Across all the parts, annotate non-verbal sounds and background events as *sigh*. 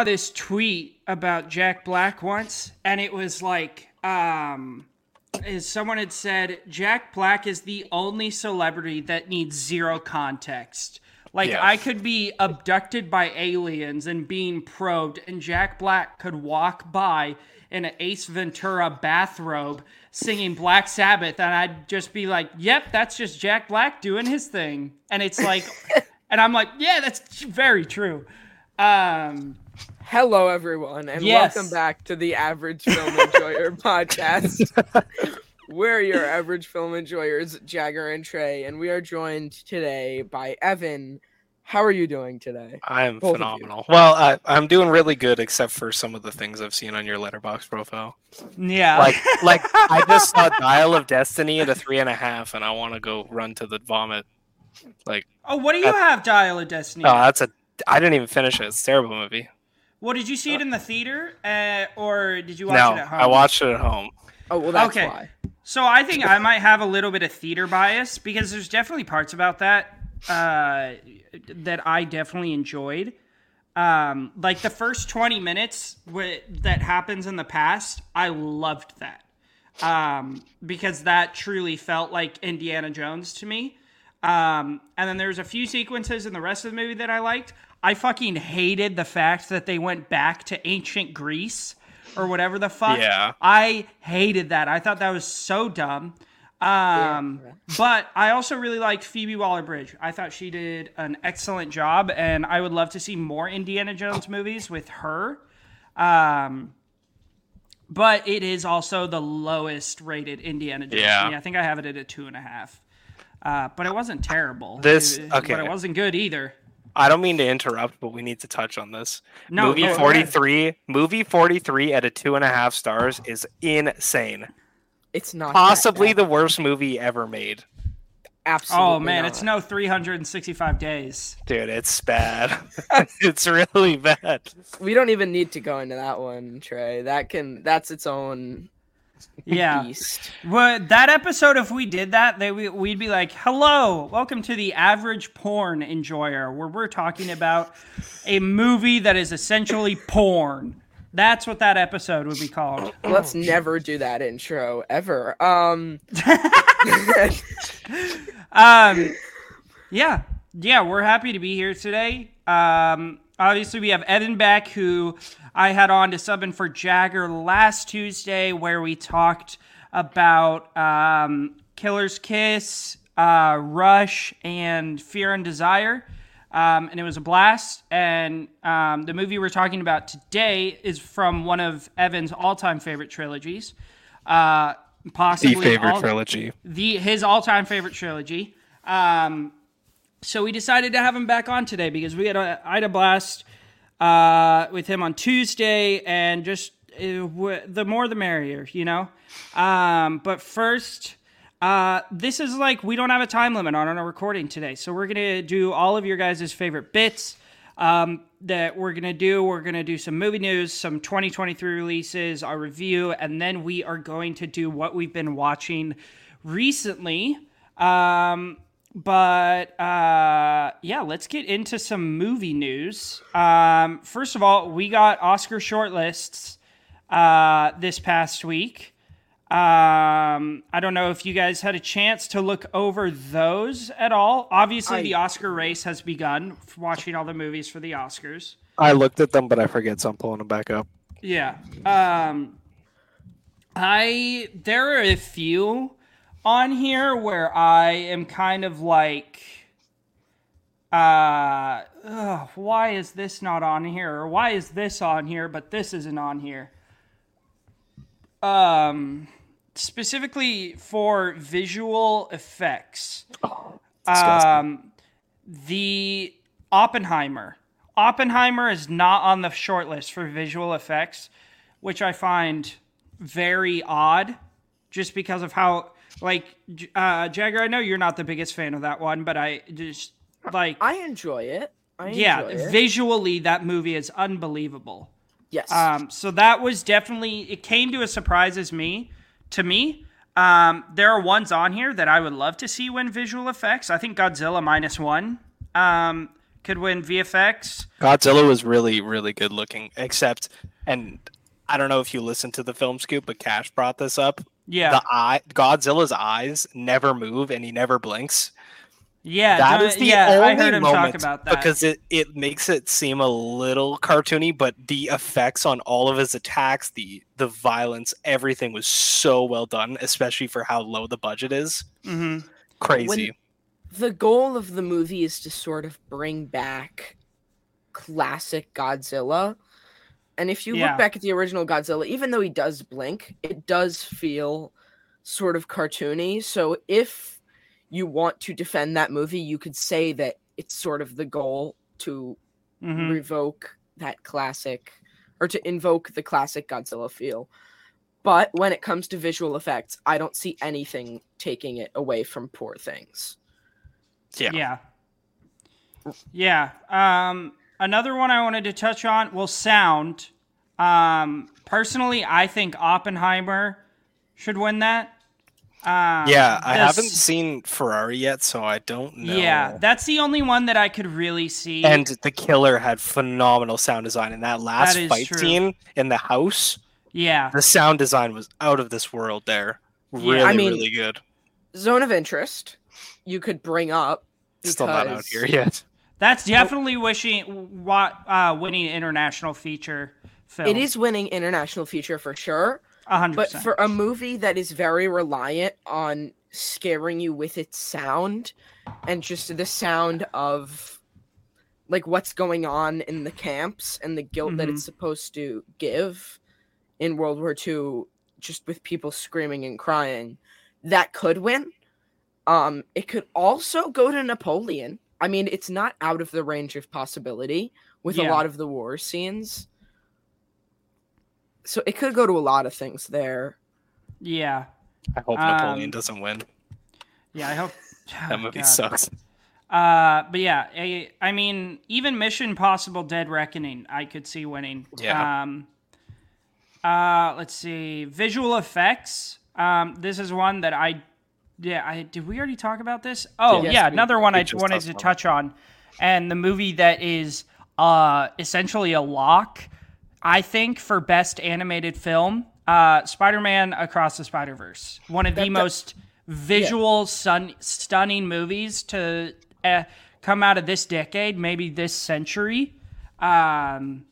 saw this tweet about Jack Black once, and it was like, um, is someone had said Jack Black is the only celebrity that needs zero context. Like Yeah. I could be abducted by aliens and being probed, and Jack Black could walk by in an Ace Ventura bathrobe singing Black Sabbath, and I'd just be like, "Yep, that's just Jack Black doing his thing." And it's like, *laughs* and I'm like, "Yeah, that's very true." Um, Hello, everyone, and Yes. welcome back to the Average Film Enjoyer *laughs* podcast. We're your average film enjoyers, Jagger and Trey, and we are joined today by Evan. How are you doing today? I'm Both phenomenal. Well, I, I'm doing really good, except for some of the things I've seen on your Letterboxd profile. yeah, Like, like I just saw *laughs* Dial of Destiny at a three and a half, and I want to go run to the vomit. Like, oh, what do you have, Dial of Destiny? oh, that's a. I didn't even finish it. It's a terrible movie. Well, did you see it in the theater, uh, or did you watch No, it at home? I watched it at home. Oh, well, that's Okay. why. So I think I might have a little bit of theater bias because there's definitely parts about that uh, that I definitely enjoyed. Um, like the first 20 minutes wh- that happens in the past, I loved that um, because that truly felt like Indiana Jones to me. Um, and then there's a few sequences in the rest of the movie that I liked. I fucking hated the fact that they went back to ancient Greece or whatever the fuck. Yeah. I hated that. I thought that was so dumb. Um, but I also really liked Phoebe Waller Bridge. I thought she did an excellent job, and I would love to see more Indiana Jones movies with her. Um, but it is also the lowest rated Indiana Jones. Yeah. movie. I think I have it at a two and a half. Uh, but it wasn't terrible. This- It- okay. but it wasn't good either. I don't mean to interrupt, but we need to touch on this. No, movie go ahead. 43, movie 43 at a two and a half stars is insane. It's not Possibly the worst movie ever made. absolutely. Oh man, not. it's no 365 days. Dude, it's bad. *laughs* *laughs* it's really bad. We don't even need to go into that one, Trey. That can. That's its own Yeah. beast. Well, that episode, if we did that, they, we- we'd be like, hello, welcome to the average porn enjoyer, where we're talking about a movie that is essentially porn. That's what that episode would be called. Let's never do that intro ever. Um. *laughs* Um, yeah, yeah, we're happy to be here today. Um, obviously, we have Evan back, who I had on to sub in for Jagger last Tuesday, where we talked about um, Killer's Kiss, uh, Rush, and Fear and Desire. Um, and it was a blast. And um, the movie we're talking about today is from one of Evan's all-time favorite trilogies. Uh, The possibly favorite all- trilogy. the his all-time favorite trilogy. Um, so we decided to have him back on today because we had a I had a blast uh, with him on Tuesday, and just uh, w- the more the merrier, you know. Um, but first. Uh, this is like we don't have a time limit on our recording today, so we're gonna do all of your guys' favorite bits um, that we're gonna do. We're gonna do some movie news, some 2023 releases, our review, and then we are going to do what we've been watching recently. Um, but uh, yeah, let's get into some movie news. Um, first of all, we got Oscar shortlists uh, this past week. Um, I don't know if you guys had a chance to look over those at all. Obviously, I- the Oscar race has begun. Watching all the movies for the Oscars. I looked at them, but I forget, so I'm pulling them back up. Yeah. Um, I there are a few on here where I am kind of like, uh, ugh, why is this not on here, or why is this on here, but this isn't on here? Um, specifically for visual effects. Disgusting. Um, the Oppenheimer. Oppenheimer is not on the short list for visual effects, which I find very odd, just because of how like J- uh, Jagger. I know you're not the biggest fan of that one, but I just like I enjoy it. I yeah, enjoy it. visually that movie is unbelievable. yes. Um, so that was definitely it came to a surprise as me to me. Um, there are ones on here that I would love to see win visual effects. I think Godzilla minus one um, could win VFX. Godzilla was really, really good looking, except, and I don't know if you listened to the film scoop, but Cash brought this up. Yeah, The eye, Godzilla's eyes never move and he never blinks. yeah, That no, is the yeah. only I heard him talk moment about that. because it, it makes it seem a little cartoony, but the effects on all of his attacks, the the violence, everything was so well done, especially for how low the budget is. hmm Crazy. the goal of the movie is to sort of bring back classic Godzilla. And if you Yeah. look back at the original Godzilla, even though he does blink, it does feel sort of cartoony. So if you want to defend that movie, you could say that it's sort of the goal to hmm revoke that classic or to invoke the classic Godzilla feel. But when it comes to visual effects, I don't see anything taking it away from poor things. yeah. Yeah. Yeah. Um, another one I wanted to touch on, will sound. Um, personally, I think Oppenheimer should win that. Um, Yeah, I the haven't seen Ferrari yet, so I don't know. Yeah, that's the only one that I could really see. and the killer had phenomenal sound design in that last is fight true. scene in the house. yeah, The sound design was out of this world there. Yeah, Really, I mean- really good. Zone of interest you could bring up. Still not out here yet. That's definitely wishing uh, winning international feature film. It is winning international feature for sure, a hundred but for a movie that is very reliant on scaring you with its sound and just the sound of like what's going on in the camps and the guilt that Mhm. it's supposed to give in World War II just with people screaming and crying that could win um it could also go to Napoleon I mean it's not out of the range of possibility with Yeah. a lot of the war scenes so it could go to a lot of things there yeah, I hope Um, Napoleon doesn't win. yeah. I hope *laughs* *sighs* That oh, movie God. sucks. Uh, but yeah, I, I mean, even Mission Possible: Dead Reckoning, I could see winning. Yeah. Um, uh, let's see, visual effects. Um, this is one that I, yeah, I did. We already talk about this. Oh Yes, yeah, we- another one I wanted to touch on, and the movie that is uh essentially a lock, I think, for best animated film. Uh, Spider-Man Across the Spider-Verse, one of the That- that- most visual, sun, stunning movies to uh, come out of this decade, maybe this century. Um,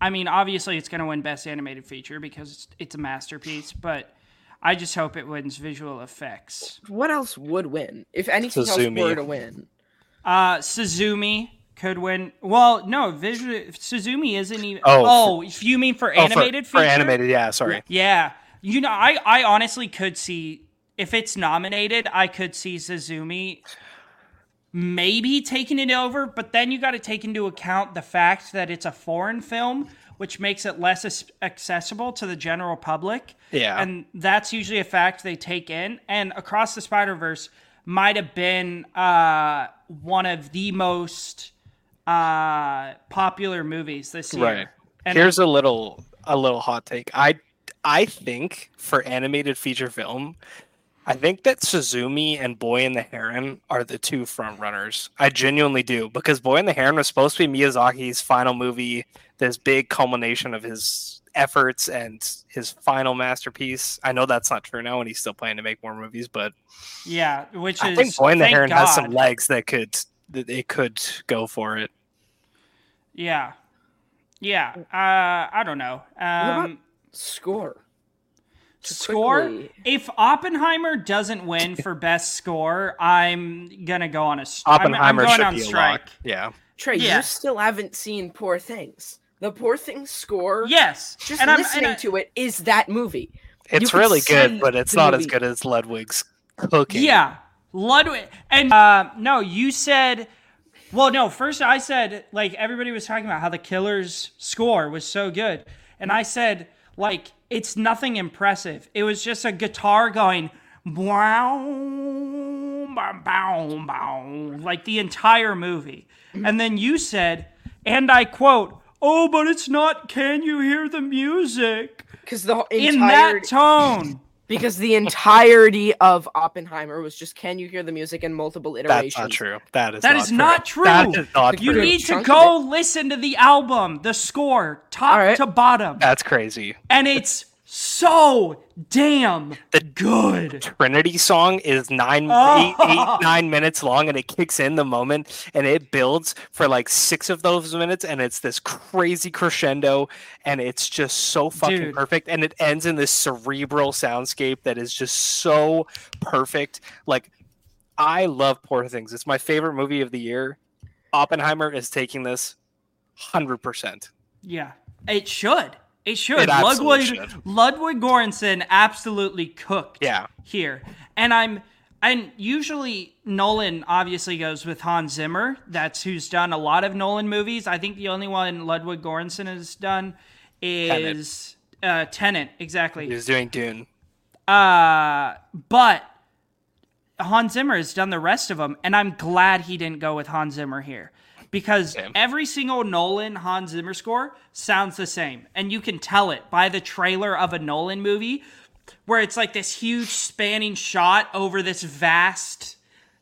I mean, obviously, it's going to win Best Animated Feature because it's, it's a masterpiece, but I just hope it wins visual effects. what else would win if anything Suzume. else were to win Uh, Suzume could win. Well, no, visual Suzume isn't even. Oh, Oh, if you mean for Oh, for- animated for, feature? animated, yeah. Sorry. Yeah. You know, I, I honestly could see if it's nominated, I could see Suzume maybe taking it over, but then you got to take into account the fact that it's a foreign film, which makes it less accessible to the general public. Yeah. And that's usually a fact they take in. And Across the Spider Verse might have been uh, one of the most uh, popular movies this year. Right. And Here's a little a little hot take. I I think for animated feature film, I think that Suzume and Boy and the Heron are the two front runners. I genuinely do because Boy and the Heron was supposed to be Miyazaki's final movie, this big culmination of his efforts and his final masterpiece. I know that's not true now, and he's still planning to make more movies, but yeah, which is I think Boy and the thank Heron has some legs that could that it could go for it. Yeah. Yeah. Uh, I don't know. about Um, score To score. quickly- If Oppenheimer doesn't win for best score, I'm gonna go on a strike. Oppenheimer I'm, going should on be a strike. lock. Yeah. Trey, Yeah. you still haven't seen Poor Things. The Poor Things score, Yes. just and I'm, listening and I- to it is that movie. It's could really good, but it's the not as good as Ludwig's cooking. Yeah, Ludwig. And uh, no, you said. Well, no. First, I said like everybody was talking about how the Killer's score was so good, and I said like it's nothing impressive. It was just a guitar going wow, bow, bow, bow, like the entire movie. And then you said, and I quote, "Oh, but it's not. Can you hear the music?" Because the In entire that tone. Because the entirety of Oppenheimer was just can you hear the music in multiple iterations? That's not true. That is That not is not true. That is not You true. need to go listen to the album, the score, top All right. to bottom, That's crazy. and it's so damn The- good. Trinity song is nine, Oh. *laughs* eight, eight, nine minutes long, and it kicks in the moment, and it builds for like six of those minutes, and it's this crazy crescendo, and it's just so fucking Dude. perfect, and it ends in this cerebral soundscape that is just so perfect. Like, I love Poor Things. It's my favorite movie of the year. Oppenheimer is taking this hundred percent. Yeah, it should. It should. It Ludwig should. Ludwig Göransson absolutely cooked. Yeah. Here, and I'm. And usually Nolan obviously goes with Hans Zimmer. That's who's done a lot of Nolan movies. I think the only one Ludwig Göransson has done is uh, Tenet. Exactly. He was doing Dune. Uh, but Hans Zimmer has done the rest of them, and I'm glad he didn't go with Hans Zimmer here because every single Nolan Hans Zimmer score sounds the same, and you can tell it by the trailer of a Nolan movie where it's like this huge spanning shot over this vast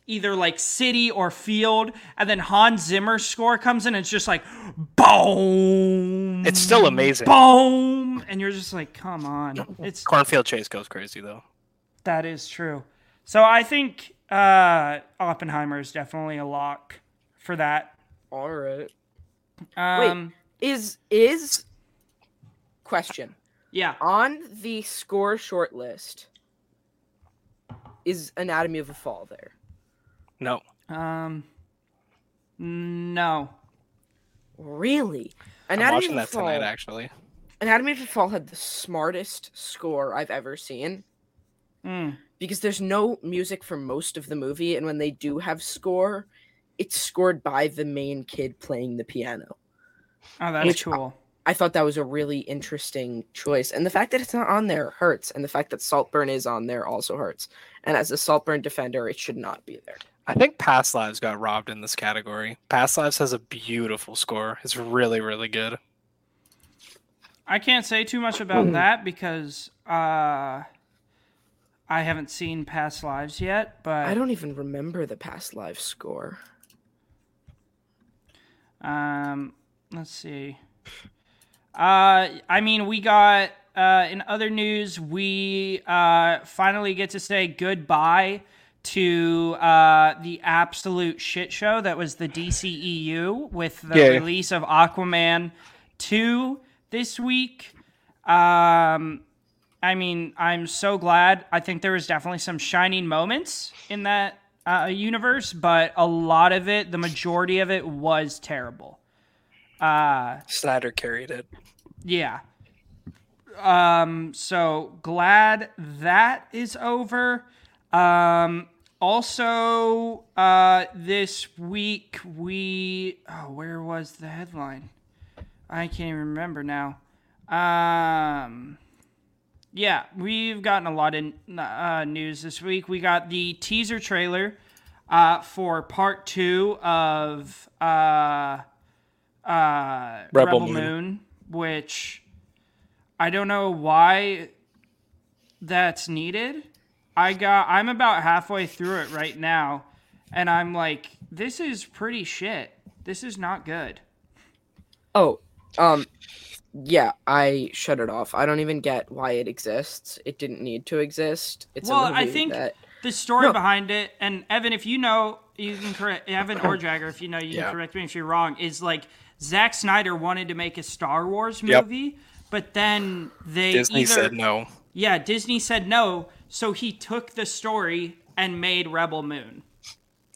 either like city or field and then Hans Zimmer's score comes in and it's just like boom It's still amazing. boom and you're just like come on it's Cornfield Chase goes crazy though. that is true. So I think uh, Oppenheimer is definitely a lock for that. All right. Um, Is is question yeah. on the score shortlist? Is Anatomy of a Fall there? No. Um, no. Really? I'm Anatomy watching of a that tonight Fall. actually. Anatomy of a Fall had the smartest score I've ever seen Mm. because there's no music for most of the movie, and when they do have score, it's scored by the main kid playing the piano. Oh, that's Which- cool. I thought that was a really interesting choice, and the fact that it's not on there hurts, and the fact that Saltburn is on there also hurts. And as a Saltburn defender, it should not be there. I think Past Lives got robbed in this category. Past Lives has a beautiful score. It's really, really good. I can't say too much about that because uh, I haven't seen Past Lives yet. But I don't even remember the past live score. Um, let's see. Uh, I mean, we got uh, in other news, we uh, finally get to say goodbye to uh, the absolute shit show that was the DCEU with the Yay. release of Aquaman 2 this week. Um, I mean, I'm so glad. I think there was definitely some shining moments in that uh, universe, but a lot of it, the majority of it, was terrible. Uh, Snyder carried it. yeah. Um, so glad that is over. Um, also, uh, this week we oh, where was the headline? I can't even remember now. Um, yeah, we've gotten a lot of uh, news this week. We got the teaser trailer uh, for part two of uh, uh, Rebel, Rebel Moon. Moon. which I don't know why that's needed. I got I'm about halfway through it right now, and I'm like, this is pretty shit. This is not good. Oh, um, yeah, I shut it off. I don't even get why it exists. It didn't need to exist. It's Well, a movie I think- that the story No. behind it, and Evan, if you know, you can correct Evan or Jagger, if you know, you Yeah. can correct me if you're wrong. Is like Zack Snyder wanted to make a Star Wars Yep. movie, but then they Disney either, said no. Yeah, Disney said no, so he took the story and made Rebel Moon.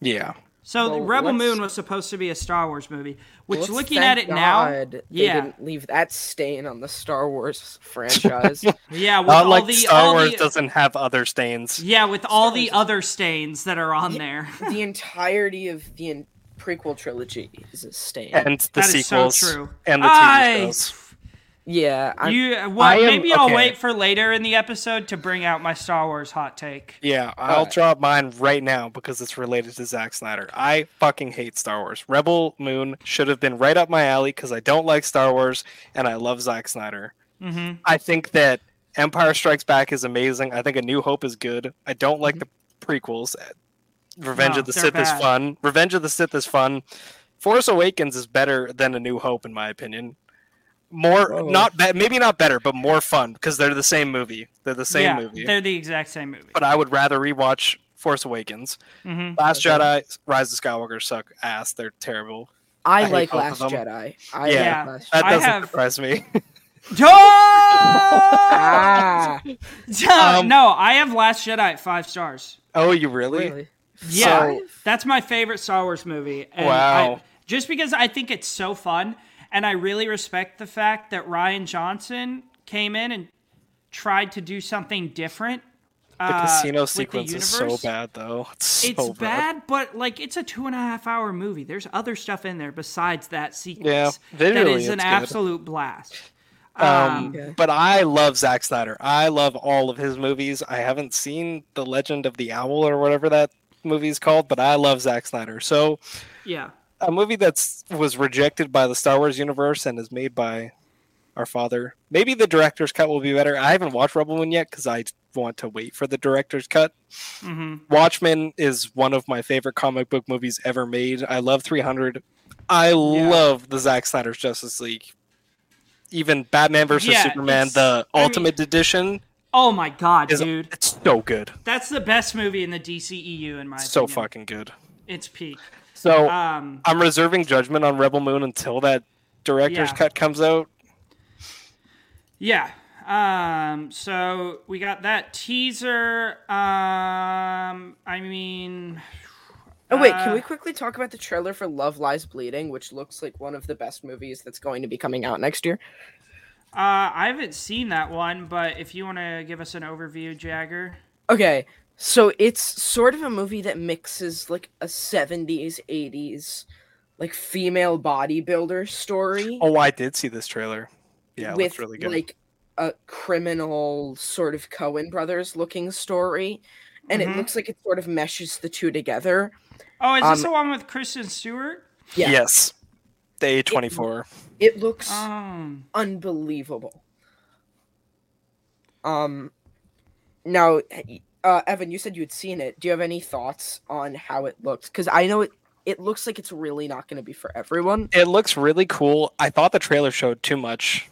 Yeah. So Well, Rebel Moon was supposed to be a Star Wars movie, which let's looking thank at it now, God they yeah. didn't leave that stain on the Star Wars franchise. *laughs* yeah, with Not all like the Star all Wars the, doesn't have other stains. yeah, with all the Wars other stains that are on there. the *laughs* entirety of the in- prequel trilogy is a stain. And the That is so sequels. true. And the TV I- shows. Yeah, I, You, well, am- maybe I'll okay. wait for later in the episode to bring out my Star Wars hot take. Yeah, I'll Alright. drop mine right now because it's related to Zack Snyder. I fucking hate Star Wars. Rebel Moon should have been right up my alley because I don't like Star Wars and I love Zack Snyder. hmm I think that Empire Strikes Back is amazing. I think A New Hope is good. I don't like Mhm. the prequels. Revenge No, of the they're Sith is fun. Revenge of the Sith is fun. Force Awakens is better than A New Hope in my opinion. More Oh. not be- maybe not better, but more fun because they're the same movie. They're the same yeah, movie. they're the exact same movie. But I would rather rewatch Force Awakens. hmm Last Okay. Jedi, Rise of Skywalker suck ass. They're terrible. I, I like Last. Jedi. I Yeah. like Last That doesn't have- surprise me. *laughs* Ah, Um, no, I have Last Jedi at five stars. oh, you really? really? Yeah, Five? that's my favorite Star Wars movie. And Wow. I- just because I think it's so fun, and I really respect the fact that Rian Johnson came in and tried to do something different. The uh, casino with the sequence is so bad, though. It's so It's bad. bad, but like it's a two and a half hour movie. There's other stuff in there besides that sequence Yeah, that visually is an good. absolute blast. Um, Okay. But I love Zack Snyder. I love all of his movies. I haven't seen The Legend of the Owl or whatever that movie is called, but I love Zack Snyder. So Yeah, a movie that's was rejected by the Star Wars universe and is made by our father. Maybe the director's cut will be better. I haven't watched Rebel Moon yet because I want to wait for the director's cut. hmm Watchmen is one of my favorite comic book movies ever made. I love 300. I love the Zack Snyder's Justice League. Even Batman versus Yeah, Superman, the I mean- Ultimate Edition, Oh my god, is dude, it's so good. that's the best movie in the DCEU in my opinion. So opinion. fucking good. It's peak. So Um, I'm reserving judgment on Rebel Moon until that director's Yeah. cut comes out. yeah. Um, so we got that teaser. Um, I mean, Oh wait, can Uh, we quickly talk about the trailer for Love Lies Bleeding, which looks like one of the best movies that's going to be coming out next year? uh, I haven't seen that one, but if you want to give us an overview, Jagger. Okay, so it's sort of a movie that mixes like a 70s, 80s, like female bodybuilder story Oh, I did see this trailer. Yeah, it with looks really good. like a criminal sort of Coen brothers looking story. And Mhm. it looks like it sort of meshes the two together. Oh, is this Um, the one with Kristen Stewart? Yeah. Yes. The A24. It looks Um, unbelievable. Um, now, uh, Evan, you said you had seen it. Do you have any thoughts on how it looks? Because I know it. It looks like it's really not going to be for everyone. It looks really cool. I thought the trailer showed too much,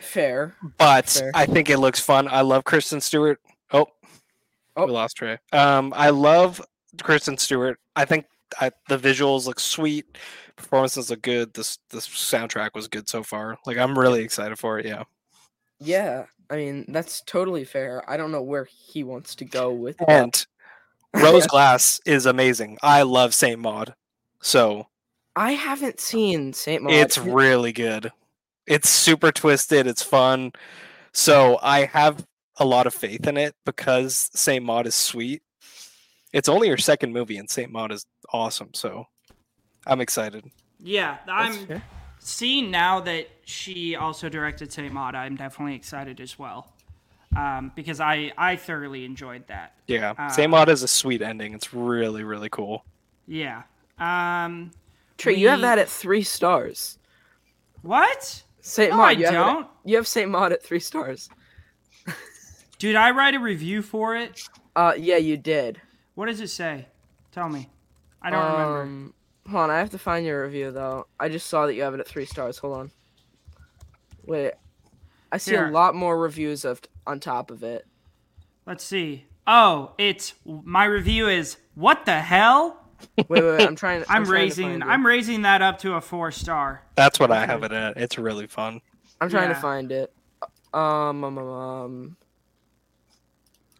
Fair. but Fair. I think it looks fun. I love Kristen Stewart. Oh, Oh. we lost Trey. Um, I love Kristen Stewart. I think I, the visuals look sweet. Performances look good. This this soundtrack was good so far. Like I'm really excited for it. Yeah. Yeah, I mean that's totally fair. I don't know where he wants to go with that. And Rose Glass is amazing. I love Saint Maud. So I haven't seen Saint Maud. it's really good. It's super twisted. It's fun. So I have a lot of faith in it because Saint Maud is sweet. It's only her second movie, and Saint Maud is awesome. So I'm excited. yeah, I'm fair. Seeing now that she also directed Saint Maud. I'm definitely excited as well, um, because I I thoroughly enjoyed that. Yeah, Ah. Saint Maud is a sweet ending. It's really really cool. Yeah. Um, Trey, you have that at three stars. what? Saint No, Maud, I you have at- don't. you have Saint Maud at three stars. *laughs* Dude, I write a review for it. Uh, yeah, you did. What does it say? Tell me. I don't remember. Hold on, I have to find your review though. I just saw that you have it at three stars. Hold on. Wait, I see Here. a lot more reviews of on top of it. Let's see. Oh, it's my review is what the hell? Wait, wait, wait I'm trying. *laughs* I'm, trying to raising find. I'm raising that up to a four star. That's what I have it at. It's really fun. I'm trying yeah. to find it. Um, um, um, um,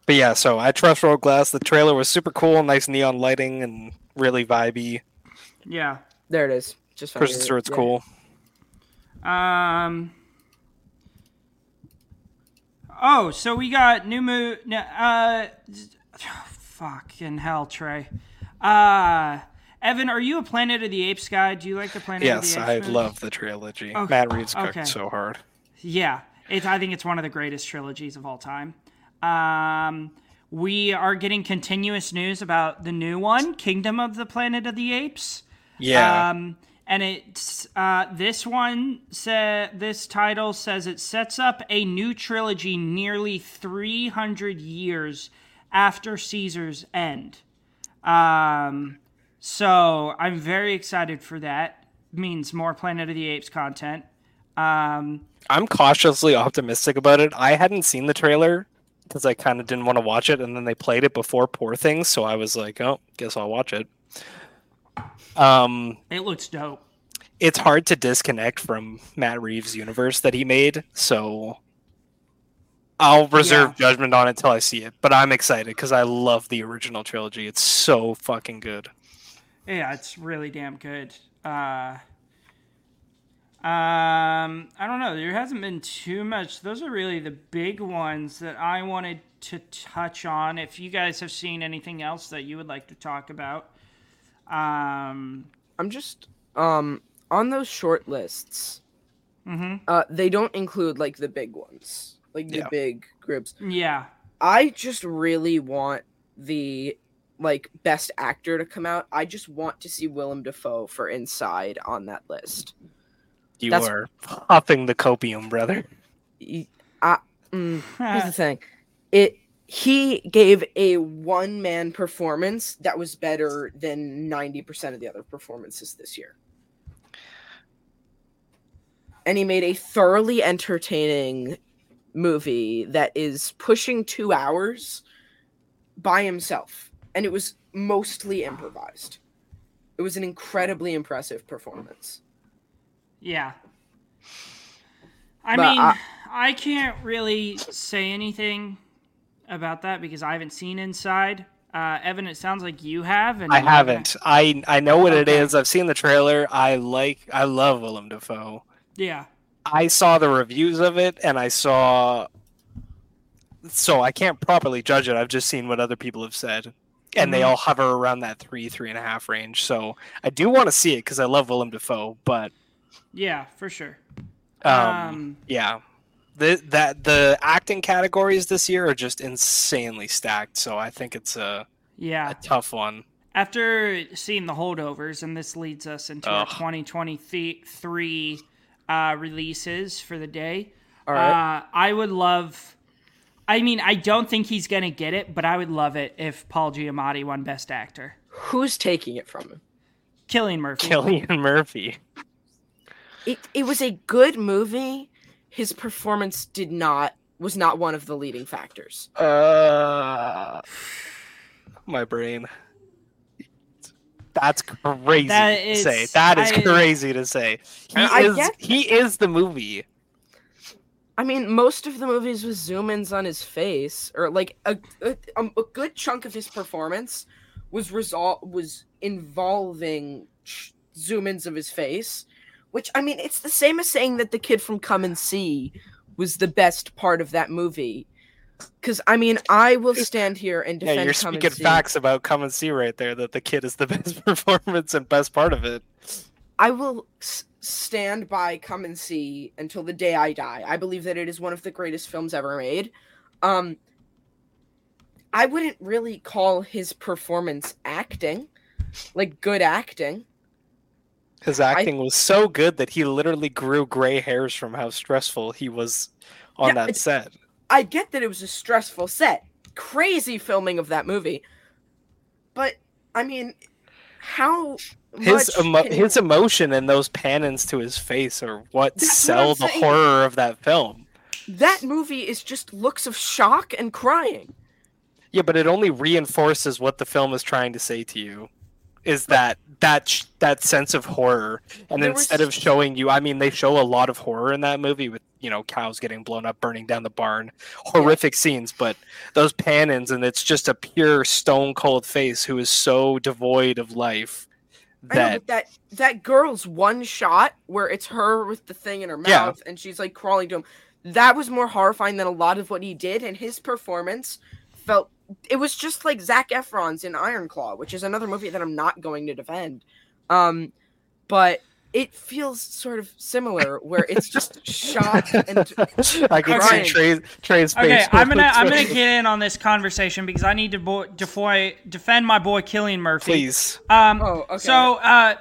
But yeah, so I trust Rose Glass. The trailer was super cool, nice neon lighting, and really vibey. Yeah. there it is. Just found Kristen it. Stewart's Yeah. cool. Um. Oh, so we got new mo Uh, fucking hell, Trey. Uh, Evan, are you a Planet of the Apes guy? Do you like the Planet of the Yes, I movies? love the trilogy. Okay, Matt Reeves cooked okay. so hard. Yeah, it, I think it's one of the greatest trilogies of all time. Um, we are getting continuous news about the new one, Kingdom of the Planet of the Apes. Yeah, Um, and it's uh, this one sa- this title says it sets up a new trilogy nearly 300 years after Caesar's end. Um, so I'm very excited for that. Means more Planet of the Apes content. Um, I'm cautiously optimistic about it. I hadn't seen the trailer because I kind of didn't want to watch it, and then they played it before Poor Things, so I was like, "Oh, guess I'll watch it." Um, it looks dope. it's hard to disconnect from Matt Reeves' universe that he made, so I'll reserve judgment on it till I see it. But I'm excited because I love the original trilogy. It's so fucking good. Yeah, it's really damn good. Uh, um, I don't know. There hasn't been too much. Those are really the big ones that I wanted to touch on. If you guys have seen anything else that you would like to talk about, um, I'm just um on those short lists. mhm. Uh, they don't include like the big ones, like the Yeah. big groups. yeah, I just really want the like best actor to come out. I just want to see Willem Dafoe for Inside on that list. You That's- are popping the copium, brother. I, mm, here's the *laughs* thing, it he gave a one man performance that was better than ninety percent of the other performances this year. And he made a thoroughly entertaining movie that is pushing two hours by himself. And it was mostly improvised. It was an incredibly impressive performance. yeah. I But mean, I- I can't really say anything about that because I haven't seen Inside. Uh, Evan, it sounds like you have, and I haven't. I I know what it Okay. is. I've seen the trailer. I like. I love Willem Dafoe. Yeah, I saw the reviews of it, and I saw. So I can't properly judge it. I've just seen what other people have said, and they Mhm. all hover around that three, three and a half range. So I do want to see it because I love Willem Dafoe. But yeah, for sure. um, Um, yeah, the that the acting categories this year are just insanely stacked. So I think it's a, Yeah. a tough one. After seeing the holdovers, and this leads us into our 2023 uh, releases for the day. All right. Uh, I would love. I mean, I don't think he's gonna get it, but I would love it if Paul Giamatti won Best Actor. Who's taking it from him? Cillian Murphy. Cillian Murphy. it it was a good movie. His performance did not was not one of the leading factors. Uh, my brain. That's crazy That to say. That is I- crazy to say. He I is. get- He is the movie. I mean, most of the movies with zoom ins on his face, or like a a, um, a good chunk of his performance was result was involving ch- zoom ins of his face. Which I mean, it's the same as saying that the kid from Come and See was the best part of that movie. Because I mean, I will stand here and Yeah, you're Come speaking and See. facts about come and see right there. That the kid is the *laughs* best performance and best part of it. I will s- stand by Come and See until the day I die. I believe that it is one of the greatest films ever made. Um, I wouldn't really call his performance acting, like good acting. His acting was so good that he literally grew gray hairs from how stressful he was on Yeah, that set. I get that it was a stressful set, crazy filming of that movie, but I mean, how His emo- can his emotion and those pan-ins to his face are what That's sell I'm the saying. horror of that film. that movie is just looks of shock and crying. Yeah, but it only reinforces what the film is trying to say to you. Is that that sh- that sense of horror, and There was- instead of showing you, I mean, they show a lot of horror in that movie with you know cows getting blown up, burning down the barn, horrific scenes. But those pan-ins, and it's just a pure stone cold face who is so devoid of life I know, that that that girl's one shot where it's her with the thing in her Yeah. mouth and she's like crawling to him. That was more horrifying than a lot of what he did, and his performance felt. It was just like Zac Efron's in Iron Claw, which is another movie that I'm not going to defend. Um, but it feels sort of similar, where it's just *laughs* shot and I can Crying. see Trey, Trey's face. Okay, I'm gonna I'm gonna *laughs* get in on this conversation because I need to bo- defy, defend my boy Cillian Murphy. Please, Um, Oh, okay. So, uh,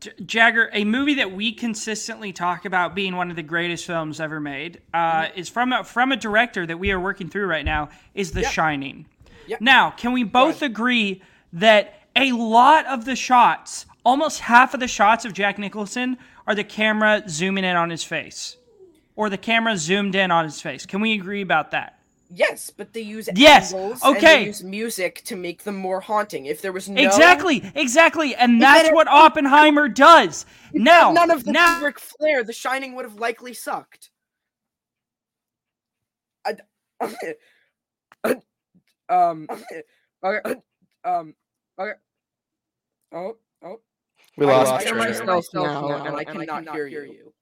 J- Jagger, a movie that we consistently talk about being one of the greatest films ever made, uh, is from a, from a director that we are working through right now. Is The Shining. Yep. Now, can we both agree that a lot of the shots, almost half of the shots of Jack Nicholson, are the camera zooming in on his face, or the camera zoomed in on his face? Can we agree about that? Yes, but they use Yes, angles and okay. they use music to make them more haunting. If there was no Exactly, exactly, and that's had what Oppenheimer does. Now, none of the now, Ric Flair, The Shining would have likely sucked. I, *laughs* um, *laughs* okay, um, okay. Oh, oh. We lost hear Trey. myself now, and I cannot hear you.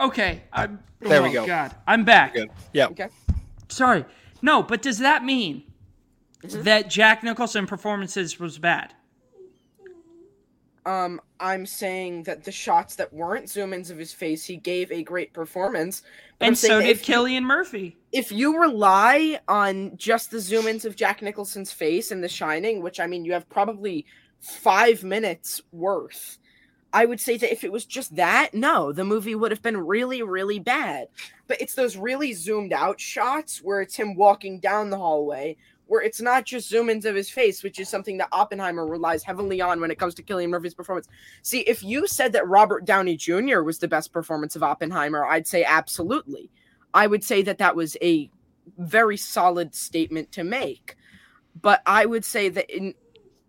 Okay, I'm, There we oh, go. God, I'm back. Yeah. Okay. Sorry, no, but does that mean Mm-hmm. that Jack Nicholson performances was bad? Um, I'm saying that the shots that weren't zoom-ins of his face, he gave a great performance. But And so did if you- Cillian Murphy. if you rely on just the zoom ins of Jack Nicholson's face in The Shining, which I mean, you have probably five minutes worth, I would say that if it was just that, no, the movie would have been really, really bad. But it's those really zoomed out shots where it's him walking down the hallway, where it's not just zoom ins of his face, which is something that Oppenheimer relies heavily on when it comes to Cillian Murphy's performance. See, if you said that Robert Downey Jr. was the best performance of Oppenheimer, I'd say absolutely. I would say that that was a very solid statement to make. But I would say that in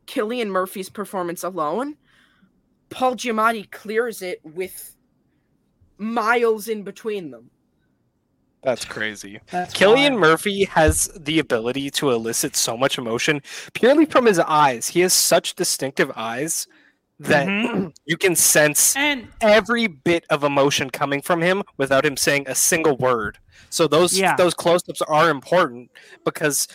Cillian Murphy's performance alone, Paul Giamatti clears it with miles in between them. That's crazy. That's Cillian wild. Murphy has the ability to elicit so much emotion purely from his eyes. He has such distinctive eyes that Mhm. *clears throat* you can sense and every bit of emotion coming from him without him saying a single word. So those Yeah. those close-ups are important because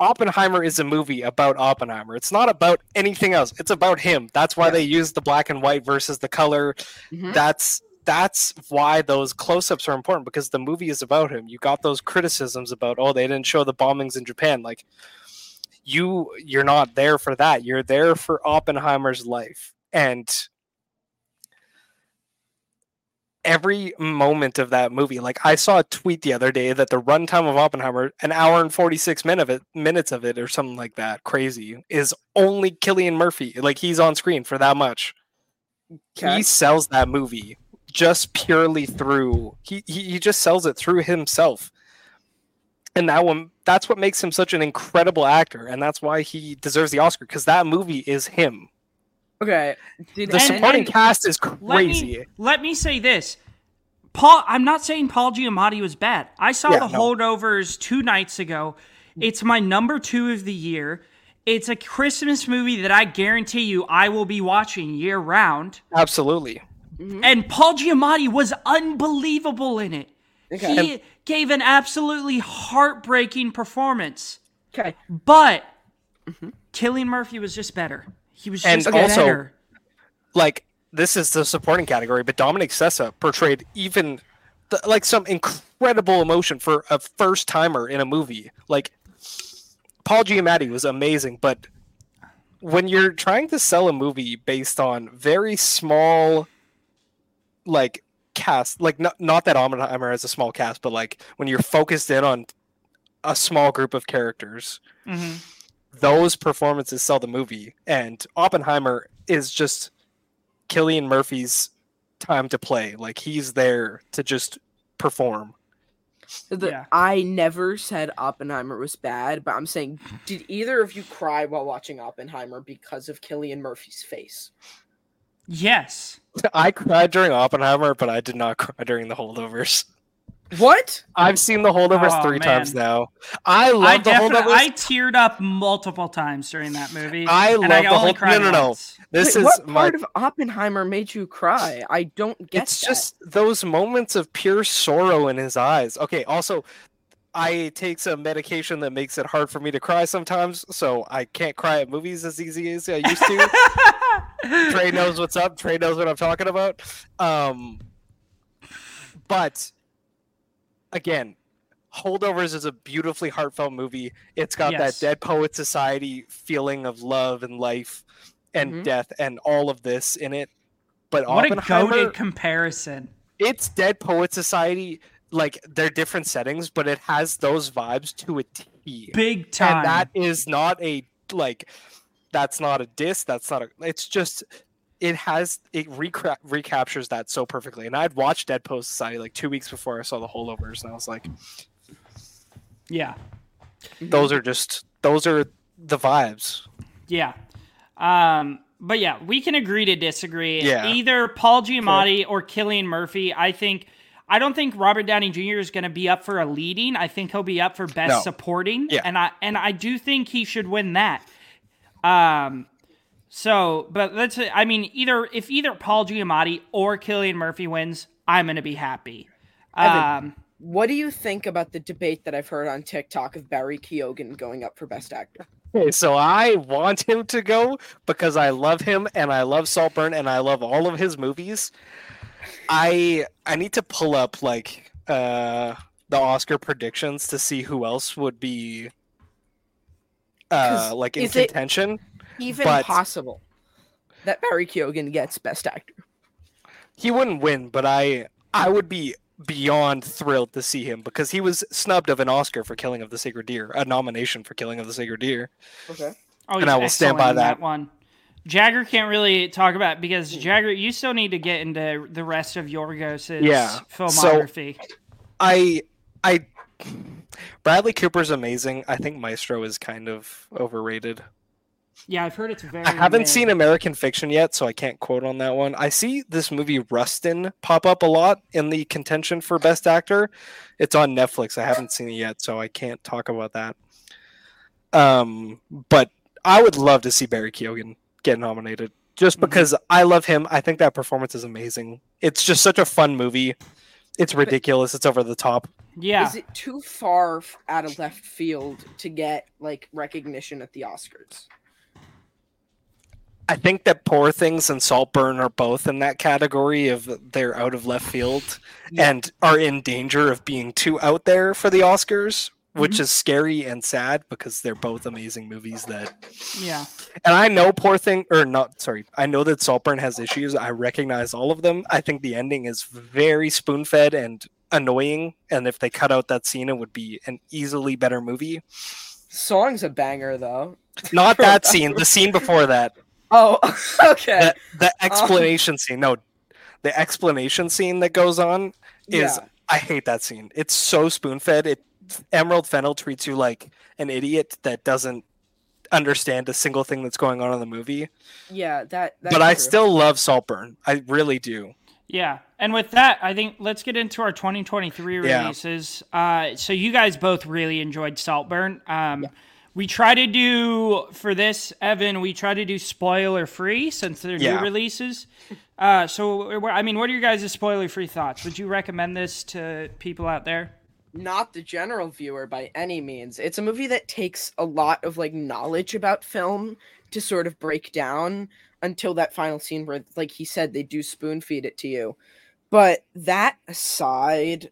Oppenheimer is a movie about Oppenheimer. It's not about anything else. It's about him. That's why Yeah. they use the black and white versus the color. Mhm. That's that's why those close-ups are important because the movie is about him. You got those criticisms about oh they didn't show the bombings in Japan like you you're not there for that. You're there for Oppenheimer's life. And every moment of that movie. Like I saw a tweet the other day that the runtime of Oppenheimer, an hour and forty six minute of it, minutes of it, or something like that, crazy, is only Cillian Murphy. Like he's on screen for that much. Okay. He sells that movie just purely through he, he he just sells it through himself. And that one that's what makes him such an incredible actor, and that's why he deserves the Oscar, because that movie is him. Okay. Did The And- supporting and cast is let crazy. me let me say this. Paul, I'm not saying Paul Giamatti was bad. I saw Yeah, the no. holdovers two nights ago. It's my number two of the year. It's a Christmas movie that I guarantee you I will be watching year round. Absolutely. Mm-hmm. And Paul Giamatti was unbelievable in it. Okay. He gave an absolutely heartbreaking performance. Okay. But mm-hmm. Cillian Murphy was just better. He was And also- like this is the supporting category, but Dominic Sessa portrayed even th- like some incredible emotion for a first timer in a movie. Like Paul Giamatti was amazing, but when you're trying to sell a movie based on very small, like cast, like not not that Oppenheimer has a small cast, but like when you're focused in on a small group of characters, hmm those performances sell the movie and oppenheimer is just cillian murphy's time to play like he's there to just perform The, Yeah. I never said Oppenheimer was bad, but I'm saying, did either of you cry while watching Oppenheimer because of Cillian Murphy's face? Yes. *laughs* i cried during oppenheimer but i did not cry during the holdovers What? i've seen the holdovers Oh, three man. times now i love I the definitely holdovers I teared up multiple times during that movie. I and love I the only whole- cried no, no, no. once. this Wait, is what my part of Oppenheimer made you cry? I don't get it's that. just those moments of pure sorrow in his eyes okay also i take some medication that makes it hard for me to cry sometimes so i can't cry at movies as easy as i used to *laughs* Trey knows what's up. Trey knows what I'm talking about. Um, but again, Holdovers is a beautifully heartfelt movie. It's got Yes. that Dead Poet Society feeling of love and life and Mhm. death and all of this in it. But What a goaded comparison. it's Dead Poet Society. Like they're different settings, but it has those vibes to a T. Big time. And that is not a like. That's not a diss. That's not a. It's just. It has it recra- recaptures that so perfectly. And I'd watched Dead Poet Society like two weeks before I saw the Holdovers, and I was like, yeah. those are just those are the vibes. Yeah. Um, but yeah, we can agree to disagree. Yeah. Either Paul Giamatti or Cillian Murphy. I think I don't think Robert Downey Jr. is going to be up for a leading. I think he'll be up for best No. supporting. Yeah. And I and I do think he should win that. Um so, but let's I mean either if either Paul Giamatti or Cillian Murphy wins, I'm going to be happy. Evan. Um What do you think about the debate that I've heard on TikTok of Barry Keoghan going up for Best Actor? Okay, so I want him to go because I love him and I love Saltburn and I love all of his movies. I I need to pull up like uh the Oscar predictions to see who else would be uh 'Cause like in is it- contention. Even But- possible that Barry Keoghan gets Best Actor. He wouldn't win, but I I would be beyond thrilled to see him because he was snubbed of an Oscar for Killing of the Sacred Deer, a nomination for Killing of the Sacred Deer. Okay. Oh, And I will stand by in that. one. Jagger can't really talk about it because Jagger, you still need to get into the rest of Yorgos's Yeah, so- filmography. I I Bradley Cooper's amazing. I think Maestro is kind of overrated. Yeah, I've heard it's very. I haven't mid. seen American Fiction yet, so I can't quote on that one. I see this movie Rustin pop up a lot in the contention for Best Actor. It's on Netflix. I haven't seen it yet, so I can't talk about that. Um, but I would love to see Barry Keoghan get nominated just Mhm. because I love him. I think that performance is amazing. It's just such a fun movie. It's ridiculous. It's over the top. Yeah, Is it too far out of left field to get like recognition at the Oscars? I think that Poor Things and Saltburn are both in that category of they're out of left field Yeah. and are in danger of being too out there for the Oscars, which Mhm. is scary and sad because they're both amazing movies that yeah, and I know Poor Thing or not sorry, I know that Saltburn has issues. I recognize all of them. I think the ending is very spoon-fed and annoying and if they cut out that scene it would be an easily better movie. Song's a banger though. Not *laughs* that scene, the scene before that. Oh, *laughs* okay. the, the explanation scene no the explanation scene that goes on is yeah. i hate that scene it's so spoon-fed it Emerald Fennell treats you like an idiot that doesn't understand a single thing that's going on in the movie Yeah, that. But i true. still love saltburn i really do yeah. And with that, I think let's get into our 2023 Yeah. releases. Uh, so you guys both really enjoyed Saltburn. Um, We try to do for this, Evan. We try to do spoiler free since they're Yeah. new releases. Uh, so I mean, what are your guys' spoiler free thoughts? Would you recommend this to people out there? not the general viewer by any means. It's a movie that takes a lot of like knowledge about film to sort of break down until that final scene where like he said they do spoon feed it to you. But that aside,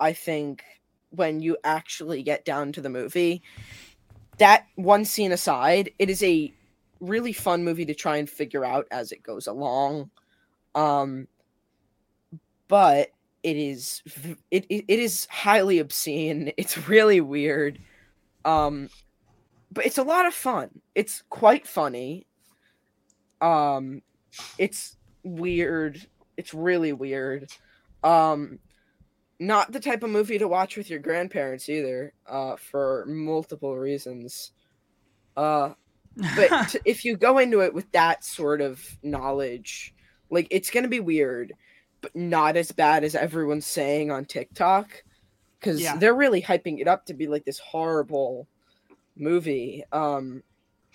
I think when you actually get down to the movie, that one scene aside, it is a really fun movie to try and figure out as it goes along. Um but it is it, it, is highly obscene. *laughs* It's really weird. Um but it's a lot of fun. It's quite funny. Um it's weird. It's really weird. Um not the type of movie to watch with your grandparents either uh for multiple reasons. Uh but *laughs* t- if you go into it with that sort of knowledge like it's gonna be weird but not as bad as everyone's saying on tiktok because Yeah. they're really hyping it up to be like this horrible movie. Um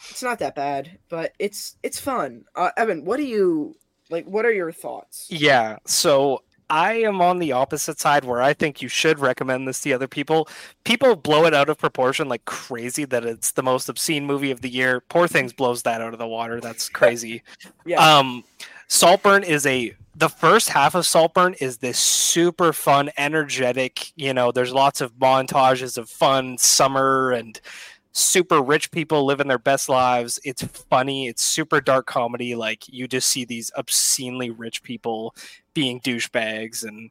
it's not that bad but it's it's fun. Uh evan what do you like what are your thoughts? Yeah so i am on the opposite side where i think you should recommend this to other people. People blow it out of proportion like crazy that it's the most obscene movie of the year. Poor things blows that out of the water. That's crazy. Yeah. Um, Saltburn is a the first half of Saltburn is this super fun, energetic. You know, there's lots of montages of fun summer and super rich people living their best lives. It's funny. It's super dark comedy. Like you just see these obscenely rich people being douchebags, and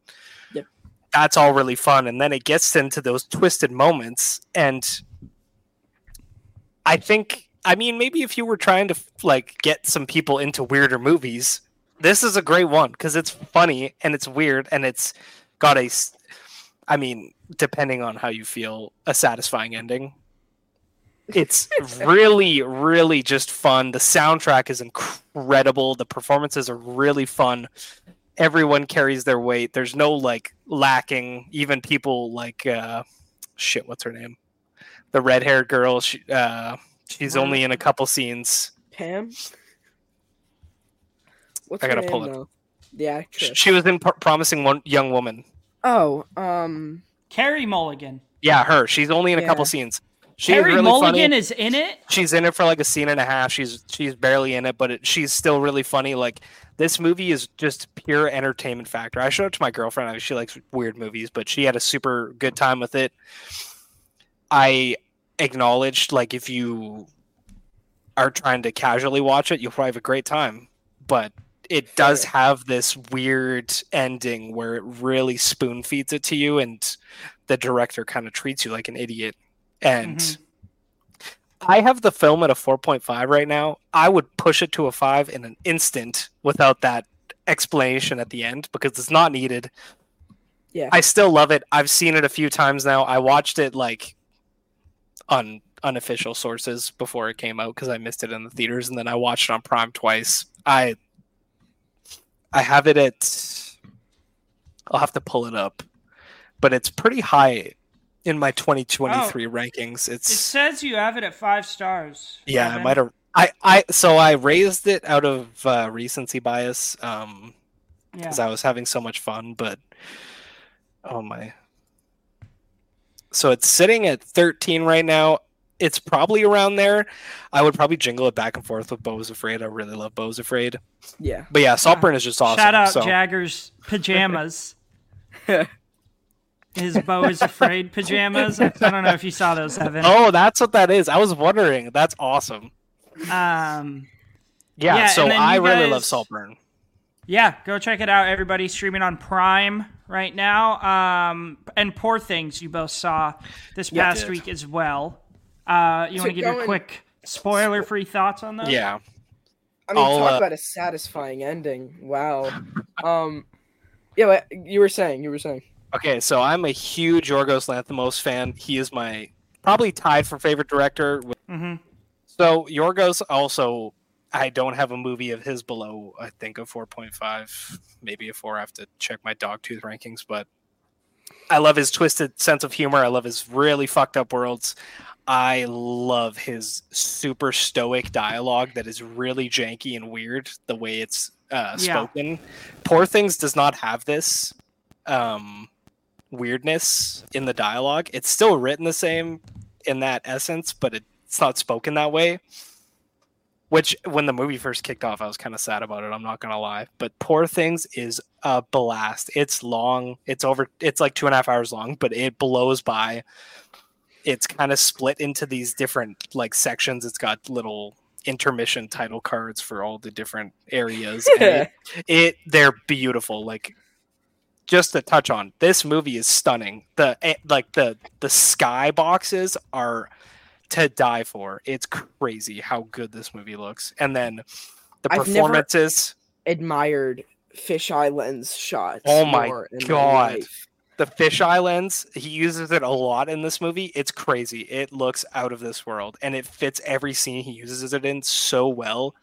Yep. that's all really fun. And then it gets into those twisted moments, and I think. I mean, maybe if you were trying to like get some people into weirder movies, this is a great one because it's funny and it's weird and it's got a, I mean, depending on how you feel, a satisfying ending. It's *laughs* really, really just fun. The soundtrack is incredible. The performances are really fun. Everyone carries their weight. There's no like lacking. Even people like uh shit, what's her name? The red haired girl. She, uh, she's only in a couple scenes. Pam. What's I gotta name pull it. though? The Sh- actress. She was in Pro- Promising One Young Woman. Oh, um, Carey Mulligan. Yeah, her. She's only in a couple scenes. She's Carey really Mulligan funny. is in it. she's in it for like a scene and a half. She's she's barely in it, but it, she's still really funny. Like this movie is just pure entertainment factor. I showed it to my girlfriend. She likes weird movies, but she had a super good time with it. I acknowledged like if you are trying to casually watch it, you'll probably have a great time. But it does have this weird ending where it really spoon feeds it to you, and the director kind of treats you like an idiot. And Mhm. I have the film at a 4.5 right now. I would push it to a 5 in an instant without that explanation at the end because it's not needed. Yeah. I still love it. I've seen it a few times now. I watched it like on unofficial sources before it came out because I missed it in the theaters and then I watched it on Prime twice. I I have it at I'll have to pull it up. But it's pretty high in my 2023 rankings. It's It says you have it at five stars. yeah, I might have. I, I so I raised it out of uh, recency bias um Yeah. because I was having so much fun, but oh my. So it's sitting at 13 right now. It's probably around there. I would probably jingle it back and forth with Beau's Afraid. I really love Beau's Afraid. yeah. But yeah, Saltburn is just awesome. Shout out so. Jagger's pajamas. *laughs* His Beau Is Afraid *laughs* pajamas. I don't know if you saw those, Evan. Oh, that's what that is. I was wondering. That's awesome. Um, Yeah, Yeah, so I you really love guys- Saltburn. yeah, go check it out, everybody. Streaming on Prime right now. Um, and Poor Things you both saw this past did. week as well. Uh, you So want to give your going- quick spoiler-free thoughts on those? Yeah. I mean, I'll, talk uh, about a satisfying ending. Wow. um, yeah, what you were saying. You were saying. Okay, so I'm a huge Yorgos Lanthimos fan. He is my probably tied for favorite director. with- hmm So Yorgos also, I don't have a movie of his below. I think a 4.5, maybe a four. I have to check my dogtooth rankings, but I love his twisted sense of humor. I love his really fucked up worlds. I love his super stoic dialogue that is really janky and weird. The way it's uh, Yeah. spoken. Poor Things does not have this. Um, weirdness in the dialogue. It's still written the same in that essence, but it, it's not spoken that way. Which, when the movie first kicked off, I was kind of sad about it. I'm not gonna lie, but Poor Things is a blast. It's long. It's over. It's like two and a half hours long, but it blows by. It's kind of split into these different like sections. It's got little intermission title cards for all the different areas. and it- *laughs* it they're beautiful like just to touch on this movie is stunning the eh, like the the sky boxes are to die for it's crazy how good this movie looks and then the performances Admired fisheye lens shots. Oh my God. life. the fisheye lens he uses it a lot in this movie it's crazy it looks out of this world and it fits every scene he uses it in so well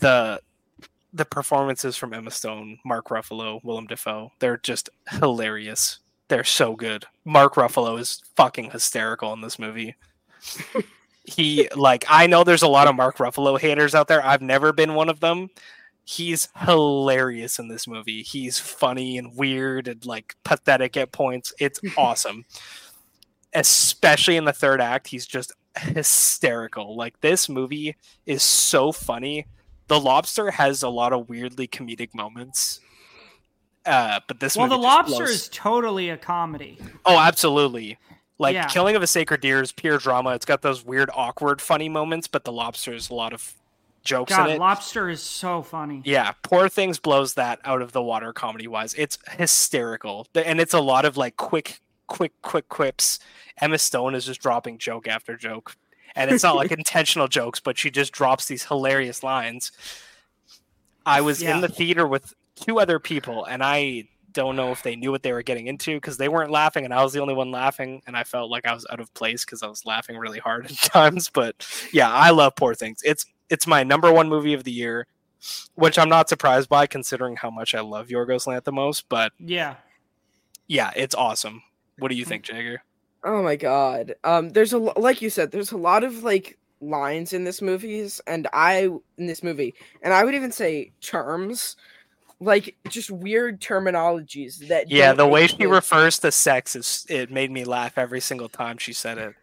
the the performances from Emma Stone, Mark Ruffalo, Willem Dafoe, they're just hilarious. They're so good. Mark Ruffalo is fucking hysterical in this movie. *laughs* he like I know there's a lot of Mark Ruffalo haters out there. I've never been one of them. He's hilarious in this movie. He's funny and weird and like pathetic at points. It's *laughs* awesome. Especially in the third act, he's just hysterical. Like this movie is so funny The Lobster has a lot of weirdly comedic moments. Uh, but this one Well, The Lobster blows- is totally a comedy. Oh, absolutely. Like Yeah. Killing of a Sacred Deer is pure drama. It's got those weird, awkward, funny moments, but The Lobster is a lot of jokes God, in it. Lobster is so funny. Yeah, Poor Things blows that out of the water comedy wise. It's hysterical. And it's a lot of like quick, quick, quick quips. Emma Stone is just dropping joke after joke. And it's not like *laughs* intentional jokes, but she just drops these hilarious lines. I was Yeah. in the theater with two other people, and I don't know if they knew what they were getting into because they weren't laughing, and I was the only one laughing, and I felt like I was out of place because I was laughing really hard at *laughs* times. But yeah, I love Poor Things. It's it's my number one movie of the year, which I'm not surprised by considering how much I love Yorgos Lanthimos. But Yeah. yeah, it's awesome. What do you mm. think, Jagger? Oh my god. Um there's a like you said there's a lot of like lines in this movies and I in this movie and I would even say terms like just weird terminologies that Yeah, the way she refers to sex is it made me laugh every single time she said it.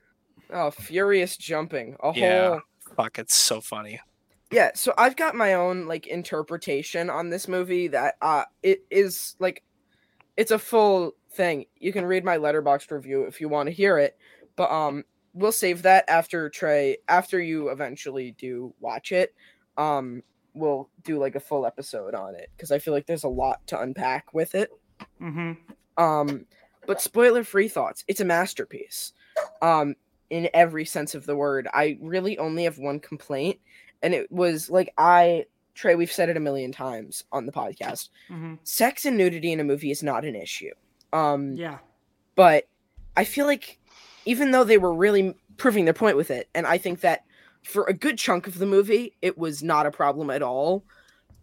oh furious jumping a Yeah. whole Fuck, it's so funny. yeah so I've got my own like interpretation on this movie that uh it is like it's a full thing you can read my letterboxd review if you want to hear it but um we'll save that after Trey after you eventually do watch it. Um we'll do like a full episode on it because I feel like there's a lot to unpack with it. Mm-hmm. Um but spoiler free thoughts. It's a masterpiece. Um in every sense of the word. I really only have one complaint and it was like I Trey we've said it a million times on the podcast. Mm-hmm. Sex and nudity in a movie is not an issue. Um Yeah. but I feel like even though they were really proving their point with it, and I think that for a good chunk of the movie, it was not a problem at all.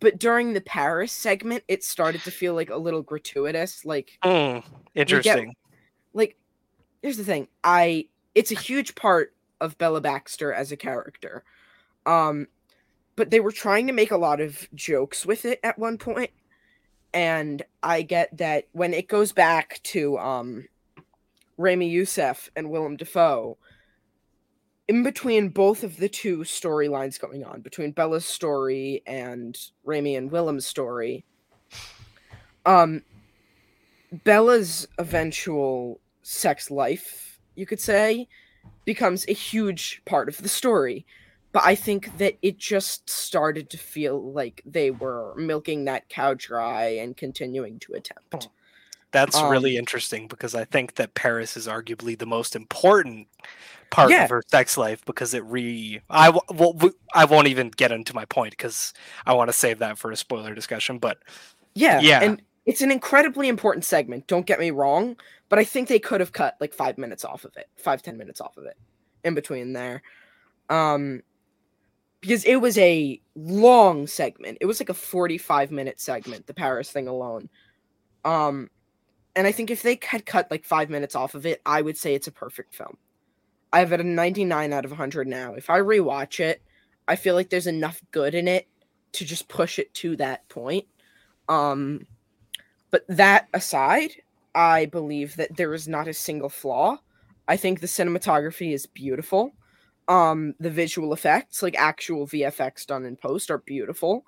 But during the Paris segment, it started to feel like a little gratuitous. Like, Mm, interesting. like here's the thing: I it's a huge part of Bella Baxter as a character. Um, but they were trying to make a lot of jokes with it at one point, and I get that when it goes back to um, Ramy Youssef and Willem Dafoe, in between both of the two storylines going on, between Bella's story and Ramy and Willem's story, um, Bella's eventual sex life, you could say, becomes a huge part of the story. But I think that it just started to feel like they were milking that cow dry and continuing to attempt. That's um, really interesting because I think that Paris is arguably the most important part Yeah. of her sex life because it re. I well, I won't even get into my point because I want to save that for a spoiler discussion. But Yeah, Yeah. and it's an incredibly important segment. Don't get me wrong, but I think they could have cut like five minutes off of it, five ten minutes off of it, in between there, um, because it was a long segment. It was like a forty-five minute segment, the Paris thing alone, um, and I think if they had cut like five minutes off of it, I would say it's a perfect film. I have it a ninety-nine out of hundred now. If I rewatch it, I feel like there's enough good in it to just push it to that point. Um, but that aside, I believe that there is not a single flaw. I think the cinematography is beautiful. Um, the visual effects, like actual VFX done in post, are beautiful.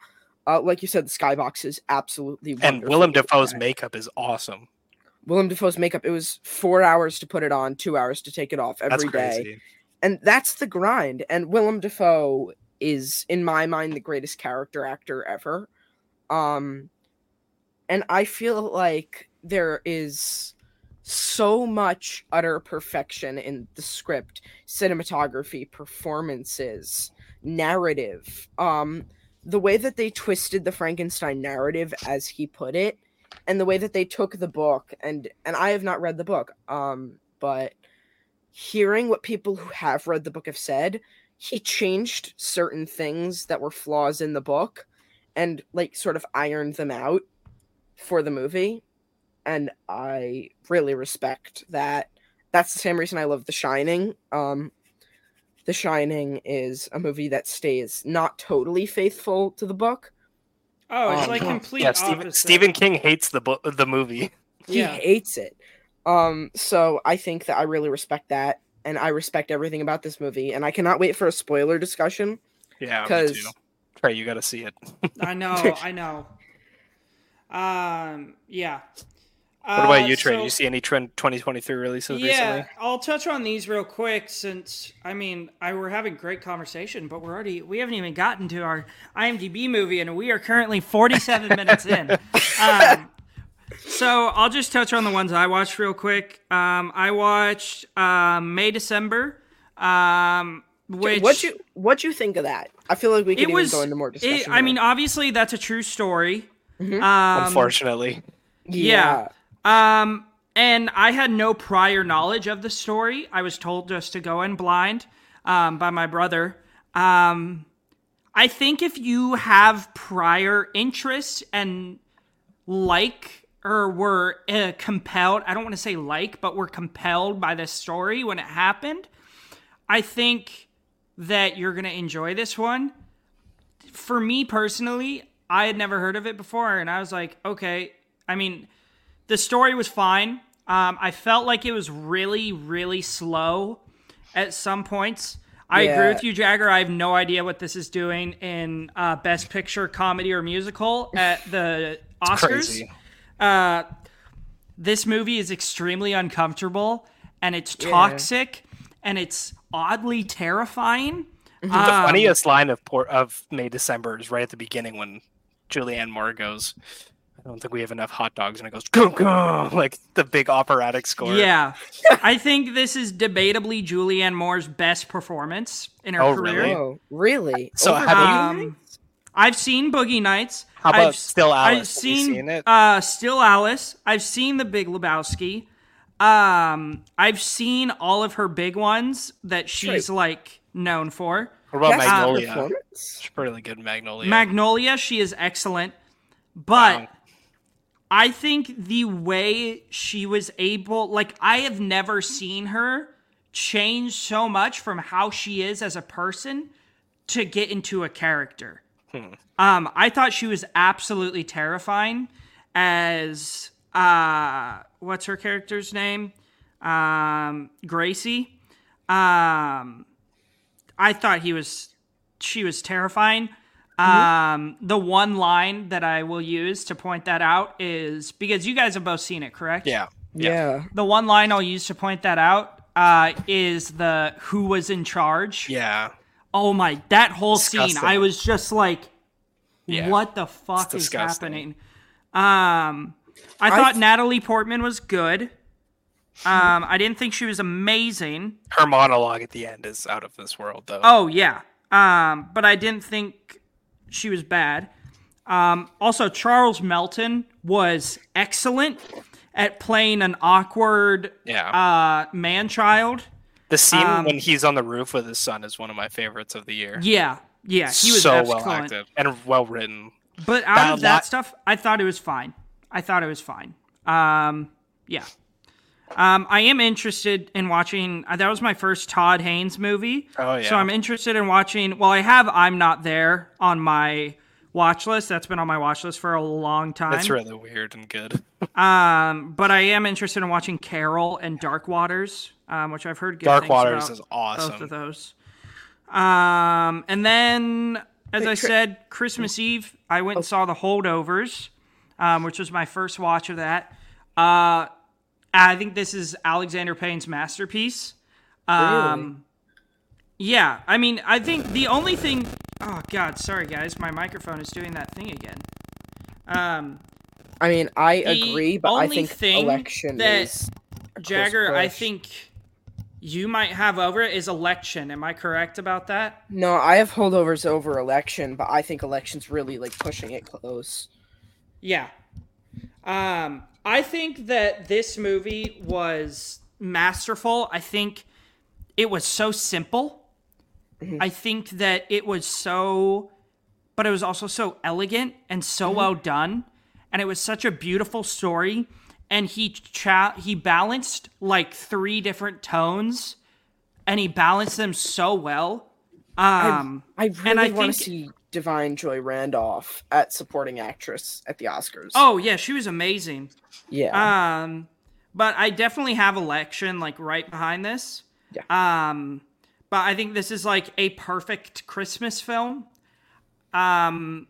Uh, like you said, the skybox is absolutely and Willem Dafoe's makeup is awesome. Willem Dafoe's makeup. It was four hours to put it on, two hours to take it off every day and that's the grind. And Willem Dafoe is, in my mind, the greatest character actor ever. Um, and I feel like there is so much utter perfection in the script, cinematography, performances, narrative. Um, the way that they twisted the Frankenstein narrative, as he put it, and the way that they took the book and and I have not read the book, um, but hearing what people who have read the book have said, he changed certain things that were flaws in the book and like sort of ironed them out for the movie. And I really respect that. That's the same reason I love The Shining. Um The Shining is a movie that stays not totally faithful to the book. Oh, it's Um, like complete Yeah, Stephen. Stephen King hates the book, the movie. He *laughs* Yeah. hates it. Um, so I think that I really respect that, and I respect everything about this movie, and I cannot wait for a spoiler discussion Yeah, because. Trey, you got to see it. I know, *laughs* I know. Um, yeah. What about Uh, you, Trey? so- you see any trend 2023 releases yeah, recently? I'll touch on these real quick since I mean I we're having great conversation, but we're already we haven't even gotten to our IMDb movie, and we are currently 47 *laughs* minutes in. Um, so I'll just touch on the ones I watched real quick. Um, I watched um, May December, um, which what you what you think of that? I feel like we can it even was. go into more it- discussion. I mean, obviously that's a true story. Um, Unfortunately, yeah. Um, and I had no prior knowledge of the story. I was told just to go in blind um, by my brother. Um, I think if you have prior interest and like or were uh, compelled, I don't want to say like, but were compelled by this story when it happened, I think that you're going to enjoy this one. For me personally, I had never heard of it before, and I was like, okay. I mean, the story was fine. Um, I felt like it was really, really slow at some points. I agree with you, Jagger. I have no idea what this is doing in uh, Best Picture, Comedy, or Musical at the *laughs* Oscars. crazy. Uh, this movie is extremely uncomfortable, and it's toxic, and it's oddly terrifying. *laughs* the Um, funniest line of of May December is right at the beginning when Julianne Moore goes, "I don't think we have enough hot dogs," and it goes, "Go go!" *laughs* like the big operatic score. Yeah, I think this is debatably Julianne Moore's best performance in her Oh, career. really? Oh, really? So Over have you- Um, I've seen Boogie Nights. How about I've, Still Alice? I've seen, seen it? Uh, Still Alice. I've seen The Big Lebowski. Um, I've seen all of her big ones that she's like known for. What about Best Magnolia? performance? It's really good, Magnolia. Magnolia, she is excellent, but Wow. I think the way she was able, like, I have never seen her change so much from how she is as a person to get into a character. Um, I thought she was absolutely terrifying as uh, what's her character's name? Um, Gracie. Um, I thought he was, she was terrifying. Um, the one line that I will use to point that out is because you guys have both seen it, correct? yeah. Yeah. The one line I'll use to point that out uh, is the who was in charge. Yeah. Oh my, that whole scene, I was just like, Yeah. what the fuck is disgusting. happening? Um, I thought Natalie Portman was good. Um, I didn't think she was amazing. Her monologue at the end is out of this world, though. Oh yeah. Um, but I didn't think she was bad. Um, also, Charles Melton was excellent at playing an awkward yeah. uh, man child. the scene um, when he's on the roof with his son is one of my favorites of the year. Yeah, yeah, he was so excellent. well acted and well written. But out That of that lot- stuff, I thought it was fine. I thought it was fine. Um, yeah. Um, I am interested in watching. Uh, that was my first Todd Haynes movie. Oh, yeah. So I'm interested in watching. Well, I have I'm Not There on my watch list. That's been on my watch list for a long time. That's really weird and good. *laughs* Um, but I am interested in watching Carol and Dark Waters, um, which I've heard good Dark Waters about is both of those. Um, and then, as Wait, I Tri- said, Christmas Eve, I went and saw The Holdovers, um, which was my first watch of that. Uh, I think this is Alexander Payne's masterpiece. Um, Yeah, I mean, I think the only thing. Oh God, sorry guys, my microphone is doing that thing again. Um, I mean, I agree, but I think thing election that is Jagger, I think you might have over it is election. Am I correct about that? No, I have holdovers over election, but I think election's really like pushing it close. Yeah. Um, I think that this movie was masterful. I think it was so simple. I think that it was so, but it was also so elegant and so well done, and it was such a beautiful story. And he cha- he balanced like three different tones, and he balanced them so well. Um, I And really I want to see Da'Vine Joy Randolph at supporting actress at the Oscars. oh yeah, she was amazing. yeah. Um, but I definitely have election like right behind this. Yeah. Um, but I think this is like a perfect Christmas film. um,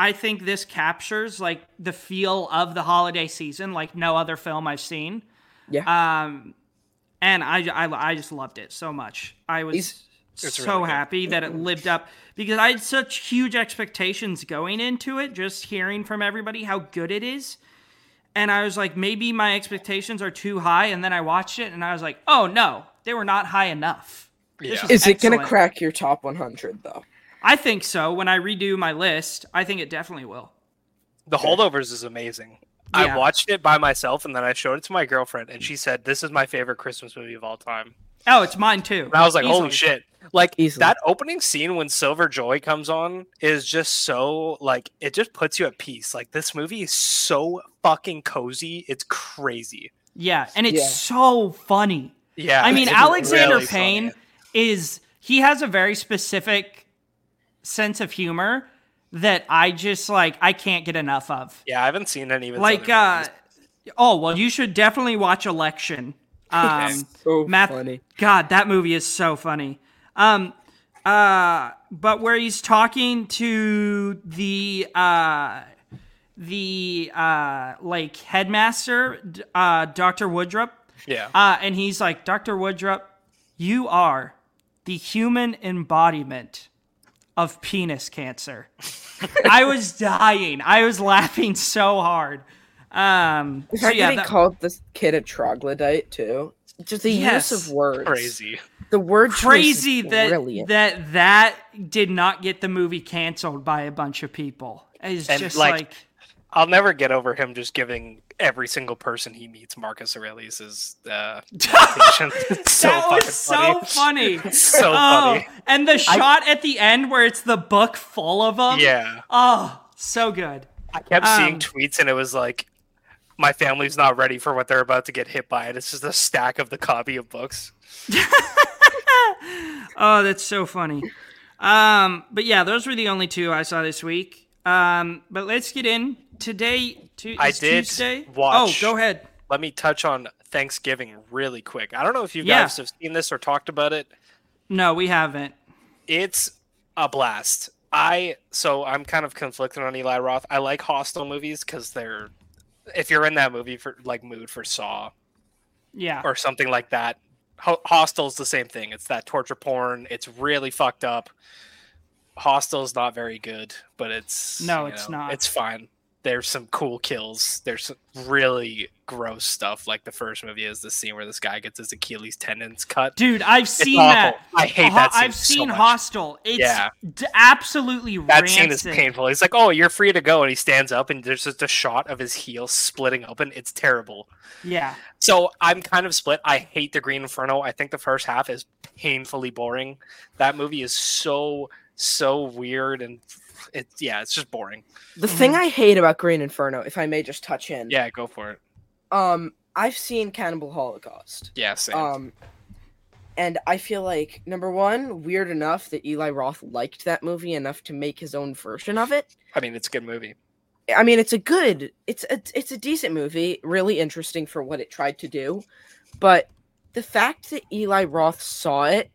I think this captures like the feel of the holiday season like no other film I've seen. Yeah. Um, and I, I, I just loved it so much. I was He's- It's so really happy that it lived up because I had such huge expectations going into it, just hearing from everybody how good it is. And I was like, maybe my expectations are too high. And then I watched it and I was like, oh no, they were not high enough. Yeah. was Is it gonna crack your top 100 though? I think so. When I redo my list, I think it definitely will. The Holdovers is amazing. Yeah. I watched it by myself and then I showed it to my girlfriend and she said this is my favorite Christmas movie of all time. Oh, it's mine too. And I was like, holy shit. Like Easily. that opening scene when Silver Joy comes on is just so like it just puts you at peace. Like this movie is so fucking cozy. It's crazy. Yeah, and it's Yeah. so funny. Yeah. I mean, Alexander really funny. Payne is he has a very specific sense of humor that I just like I can't get enough of. Yeah, I haven't seen any of his Like uh movies. oh, well you should definitely watch Election. Um *laughs* So Matt- funny. God, that movie is so funny. Um uh but where he's talking to the uh the uh like headmaster uh Dr. Woodrup Yeah. uh, and he's like, Dr. Woodrup, you are the human embodiment of penis cancer. *laughs* I was dying. I was laughing so hard. Um, The so yeah, that he that- called this kid a troglodyte too. Just the Yes. use of words. Crazy. The word crazy that brilliant. that that did not get the movie canceled by a bunch of people. It's And, just like, like, I'll never get over him just giving every single person he meets Marcus Aurelius's uh, *laughs* meditation. *laughs* So that fucking was so funny. It's *laughs* so oh, funny. and the shot at the end where it's the book full of them. Yeah. Oh, so good. I kept seeing Um, tweets and it was like, my family's not ready for what they're about to get hit by. And it's just a stack of the copy of books. *laughs* Oh, that's so funny. Um, but yeah, those were the only two I saw this week. Um, but let's get in today. To, I did Tuesday. watch- Oh, go ahead. Let me touch on Thanksgiving really quick. I don't know if you Yeah. guys have seen this or talked about it. No, we haven't. It's a blast. I so I'm kind of conflicted on Eli Roth. I like Hostel movies because they're if you're in that movie for like mood for Saw Yeah. or something like that. Ho- Hostel's the same thing. It's that torture porn. It's really fucked up. Hostel's not very good, but it's No, it's know, not. It's fine. There's some cool kills. There's some really gross stuff. Like the first movie is the scene where this guy gets his Achilles tendons cut. Dude, I've It's seen awful. that. I hate that scene I've so seen much. Hostel. It's Yeah. d- absolutely That rancid. scene is painful. He's like, "Oh, you're free to go," and he stands up, and there's just a shot of his heel splitting open. It's terrible. Yeah. So I'm kind of split. I hate the Green Inferno. I think the first half is painfully boring. That movie is so so weird and it's yeah, it's just boring. the thing I hate about Green Inferno, if I may just touch in, Yeah, go for it. um, I've seen Cannibal Holocaust. Yeah, same. Um, and I feel like number one, weird enough that Eli Roth liked that movie enough to make his own version of it. I mean, it's a good movie. I mean, it's a good, it's a, it's a decent movie, really interesting for what it tried to do, but the fact that Eli Roth saw it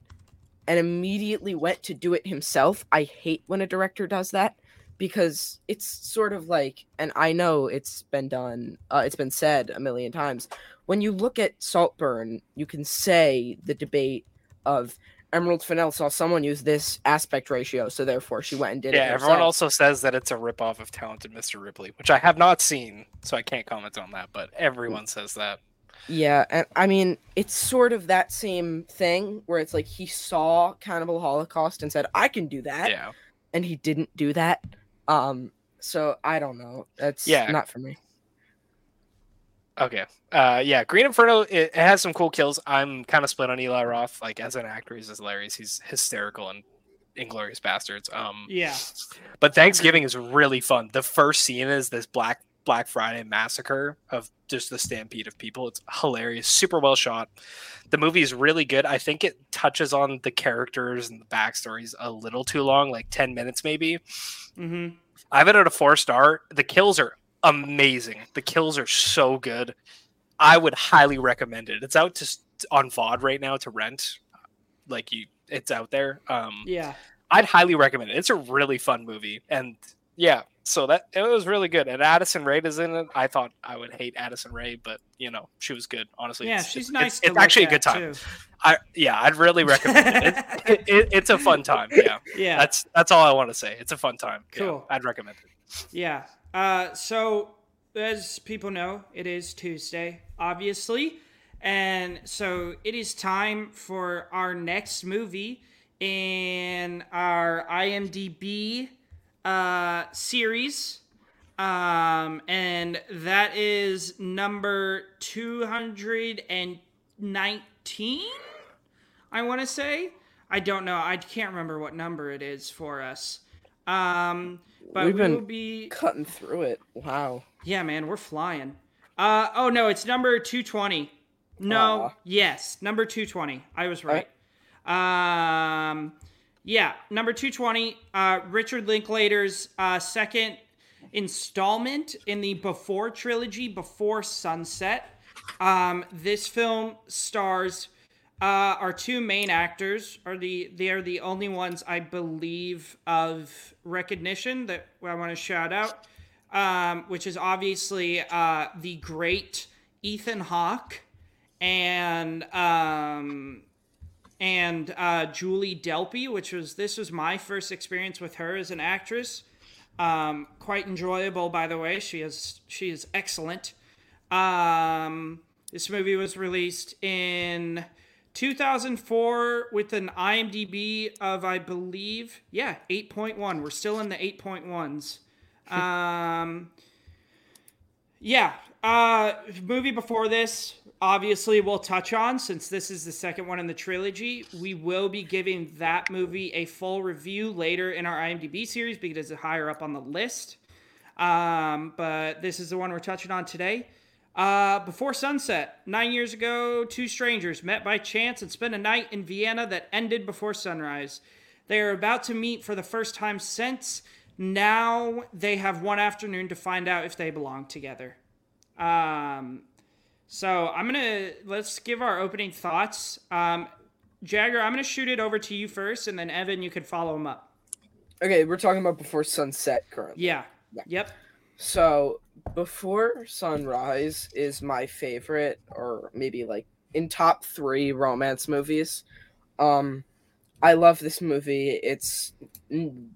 and immediately went to do it himself, I hate when a director does that because it's sort of like, and I know it's been done, uh, it's been said a million times. When you look at Saltburn, you can say the debate of Emerald Fennell saw someone use this aspect ratio, so therefore she went and did Yeah, it. Yeah, everyone also says that it's a ripoff of Talented Mr. Ripley, which I have not seen, so I can't comment on that, but everyone says that. Yeah, and I mean, it's sort of that same thing where it's like he saw Cannibal Holocaust and said, "I can do that," Yeah. and he didn't do that. Um, so I don't know. That's Yeah. not for me. Okay. Uh, yeah, Green Inferno. It, it has some cool kills. I'm kind of split on Eli Roth. Like as an actor, he's hilarious. He's hysterical and Inglourious Basterds. Um, Yeah. but Thanksgiving is really fun. The first scene is this Black Black Friday massacre of just the stampede of people. It's hilarious, super well shot. The movie is really good. I think it touches on the characters and the backstories a little too long, like ten minutes maybe. hmm I have it at a four star. The kills are amazing. The kills are so good. I would highly recommend it. It's out to on VOD right now to rent. Like you, it's out there. Um, Yeah. I'd highly recommend it. It's a really fun movie, and yeah, so that it was really good. And Addison Rae is in it. I thought I would hate Addison Rae, but you know she was good. Honestly, Yeah, It's- she's it's, nice. It's, it's actually a good time. too. I yeah, I'd really recommend it. It's, *laughs* it, it. It's a fun time. Yeah, Yeah. that's that's all I want to say. It's a fun time. Yeah, Cool. I'd recommend it. Yeah. Uh, so, as people know, it is Tuesday, obviously. And so it is time for our next movie in our IMDb uh, series. Um, and that is number 219, I want to say. I don't know. I can't remember what number it is for us. Um, but We've we been will be Cutting through it. Wow. yeah, man, we're flying. Uh oh no, it's number 220. No, Aw. yes, number 220. I was right. Um yeah, number 220, uh Richard Linklater's uh second installment in the Before trilogy, Before Sunset. Um this film stars uh, our two main actors are the they are the only ones I believe of recognition that I want to shout out, um, which is obviously uh, the great Ethan Hawke and um, and uh, Julie Delpy, which was this was my first experience with her as an actress. Um, quite enjoyable, by the way. She is she is excellent. Um, this movie was released in 2004 with an IMDb of, I believe, yeah, 8.1. We're still in the 8.1s. *laughs* Um, yeah, uh, movie before this, obviously, we'll touch on since this is the second one in the trilogy. We will be giving that movie a full review later in our IMDb series because it's higher up on the list. Um, but this is the one we're touching on today. Uh, before sunset, nine years ago, two strangers met by chance and spent a night in Vienna that ended before sunrise. They are about to meet for the first time since. Now they have one afternoon to find out if they belong together. Um, so I'm gonna let's give our opening thoughts. Um, Jagger, I'm gonna shoot it over to you first, and then Evan, you could follow him up. Okay, we're talking about before sunset currently. Yeah. Yeah. Yep. So before sunrise is my favorite, or maybe like in top three romance movies. Um, I love this movie. It's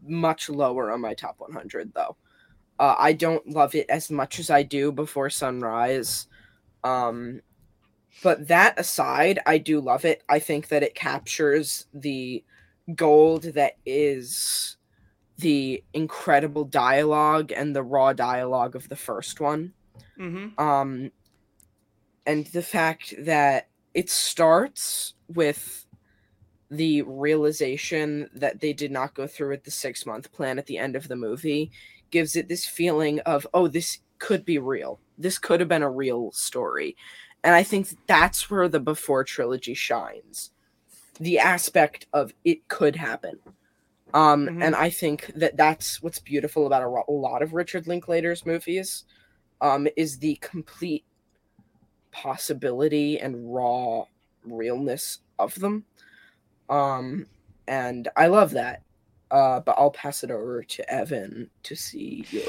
much lower on my top 100 though. Uh, I don't love it as much as I do before sunrise. Um, but that aside, I do love it. I think that it captures the gold that is the incredible dialogue and the raw dialogue of the first one. Mm-hmm. Um, and the fact that it starts with the realization that they did not go through with the six month plan at the end of the movie gives it this feeling of, oh, this could be real. This could have been a real story. And I think that's where the Before trilogy shines. The aspect of it could happen. Um, Mhm. And I think that that's what's beautiful about a, a lot of Richard Linklater's movies um, is the complete possibility and raw realness of them. Um, and I love that. Uh, but I'll pass it over to Evan to see your.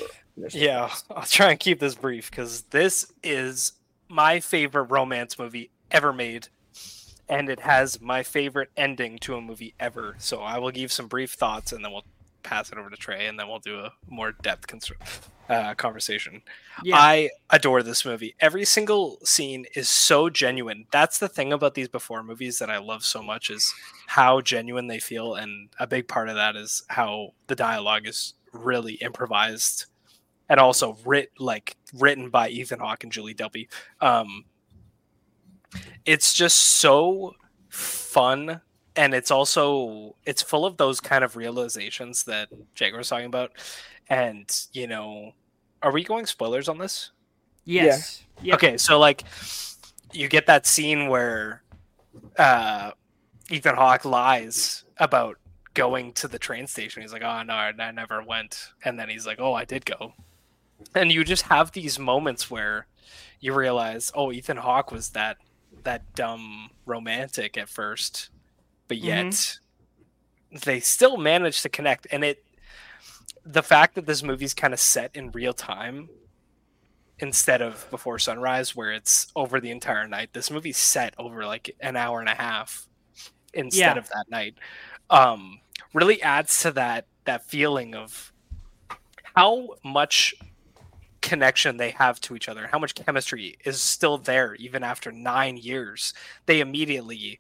Yeah. I'll try and keep this brief because this is my favorite romance movie ever made, and it has my favorite ending to a movie ever. So I will give some brief thoughts, and then we'll pass it over to Trey, and then we'll do a more depth uh, conversation. Yeah. I adore this movie. Every single scene is so genuine. That's the thing about these before movies that I love so much is how genuine they feel, and a big part of that is how the dialogue is really improvised and also writ like written by Ethan Hawke and Julie Delpy. Um, it's just so fun, and it's also it's full of those kind of realizations that Jagger was talking about. And you know, are we going spoilers on this? yes. Yep. Okay, so like you get that scene where uh Ethan Hawke lies about going to the train station. He's like, "Oh no, I I never went." And then he's like, "Oh, I did go." And you just have these moments where you realize, "Oh, Ethan Hawke was that that dumb romantic at first, but yet they still manage to connect and it the fact that this movie's kind of set in real time instead of before sunrise where it's over the entire night this movie's set over like an hour and a half instead Yeah. of that night um really adds to that that feeling of how much connection they have to each other how much chemistry is still there even after nine years they immediately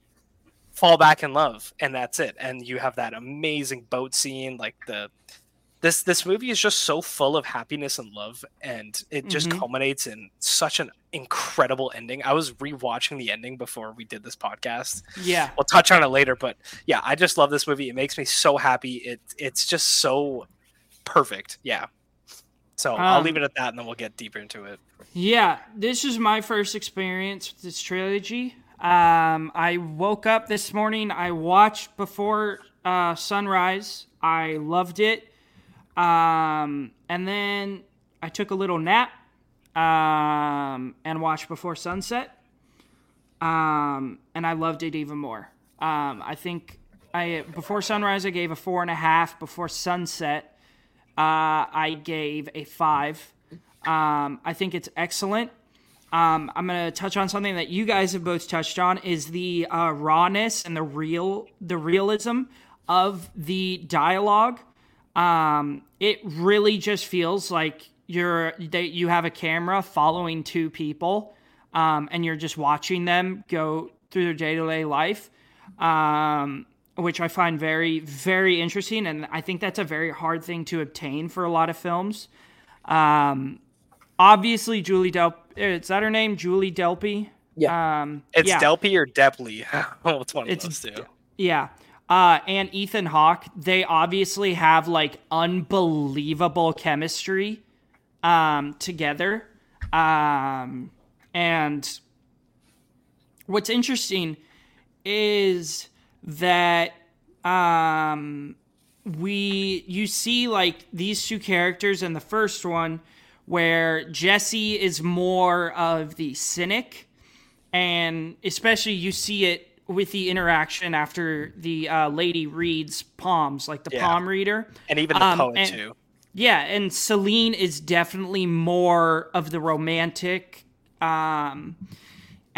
fall back in love and that's it. And you have that amazing boat scene like the this this movie is just so full of happiness and love and it just Mhm. culminates in such an incredible ending. I was rewatching the ending before we did this podcast. Yeah. we'll touch on it later but yeah i just love this movie. It makes me so happy. It it's just so perfect. Yeah so i'll Um, leave it at that and then we'll get deeper into it Yeah, this is my first experience with this trilogy. Um, I woke up this morning. I watched before uh, sunrise. I loved it. Um, and then I took a little nap um, and watched before sunset. Um, and I loved it even more. Um, I think I before sunrise I gave a four and a half. Before sunset, uh, I gave a five. Um, I think it's excellent. Um, I'm gonna touch on something that you guys have both touched on is the uh, rawness and the real the realism of the dialogue. Um, it really just feels like you're that you have a camera following two people, um, and you're just watching them go through their day to day life. Um, which I find very, very interesting, and I think that's a very hard thing to obtain for a lot of films. Um, obviously, Julie Delp. Is that her name? Julie Delpy. Yeah. Um, it's yeah. delpy or depley oh *laughs* it's one of It's those two Yeah. Uh, and Ethan Hawke, they obviously have like unbelievable chemistry um, together. Um, and what's interesting is that um, we you see like these two characters in the first one where Jesse is more of the cynic and especially you see it with the interaction after the uh, lady reads palms, like the Yeah. palm reader. and even the Um, poet and- too Yeah, and Celine is definitely more of the romantic. Um,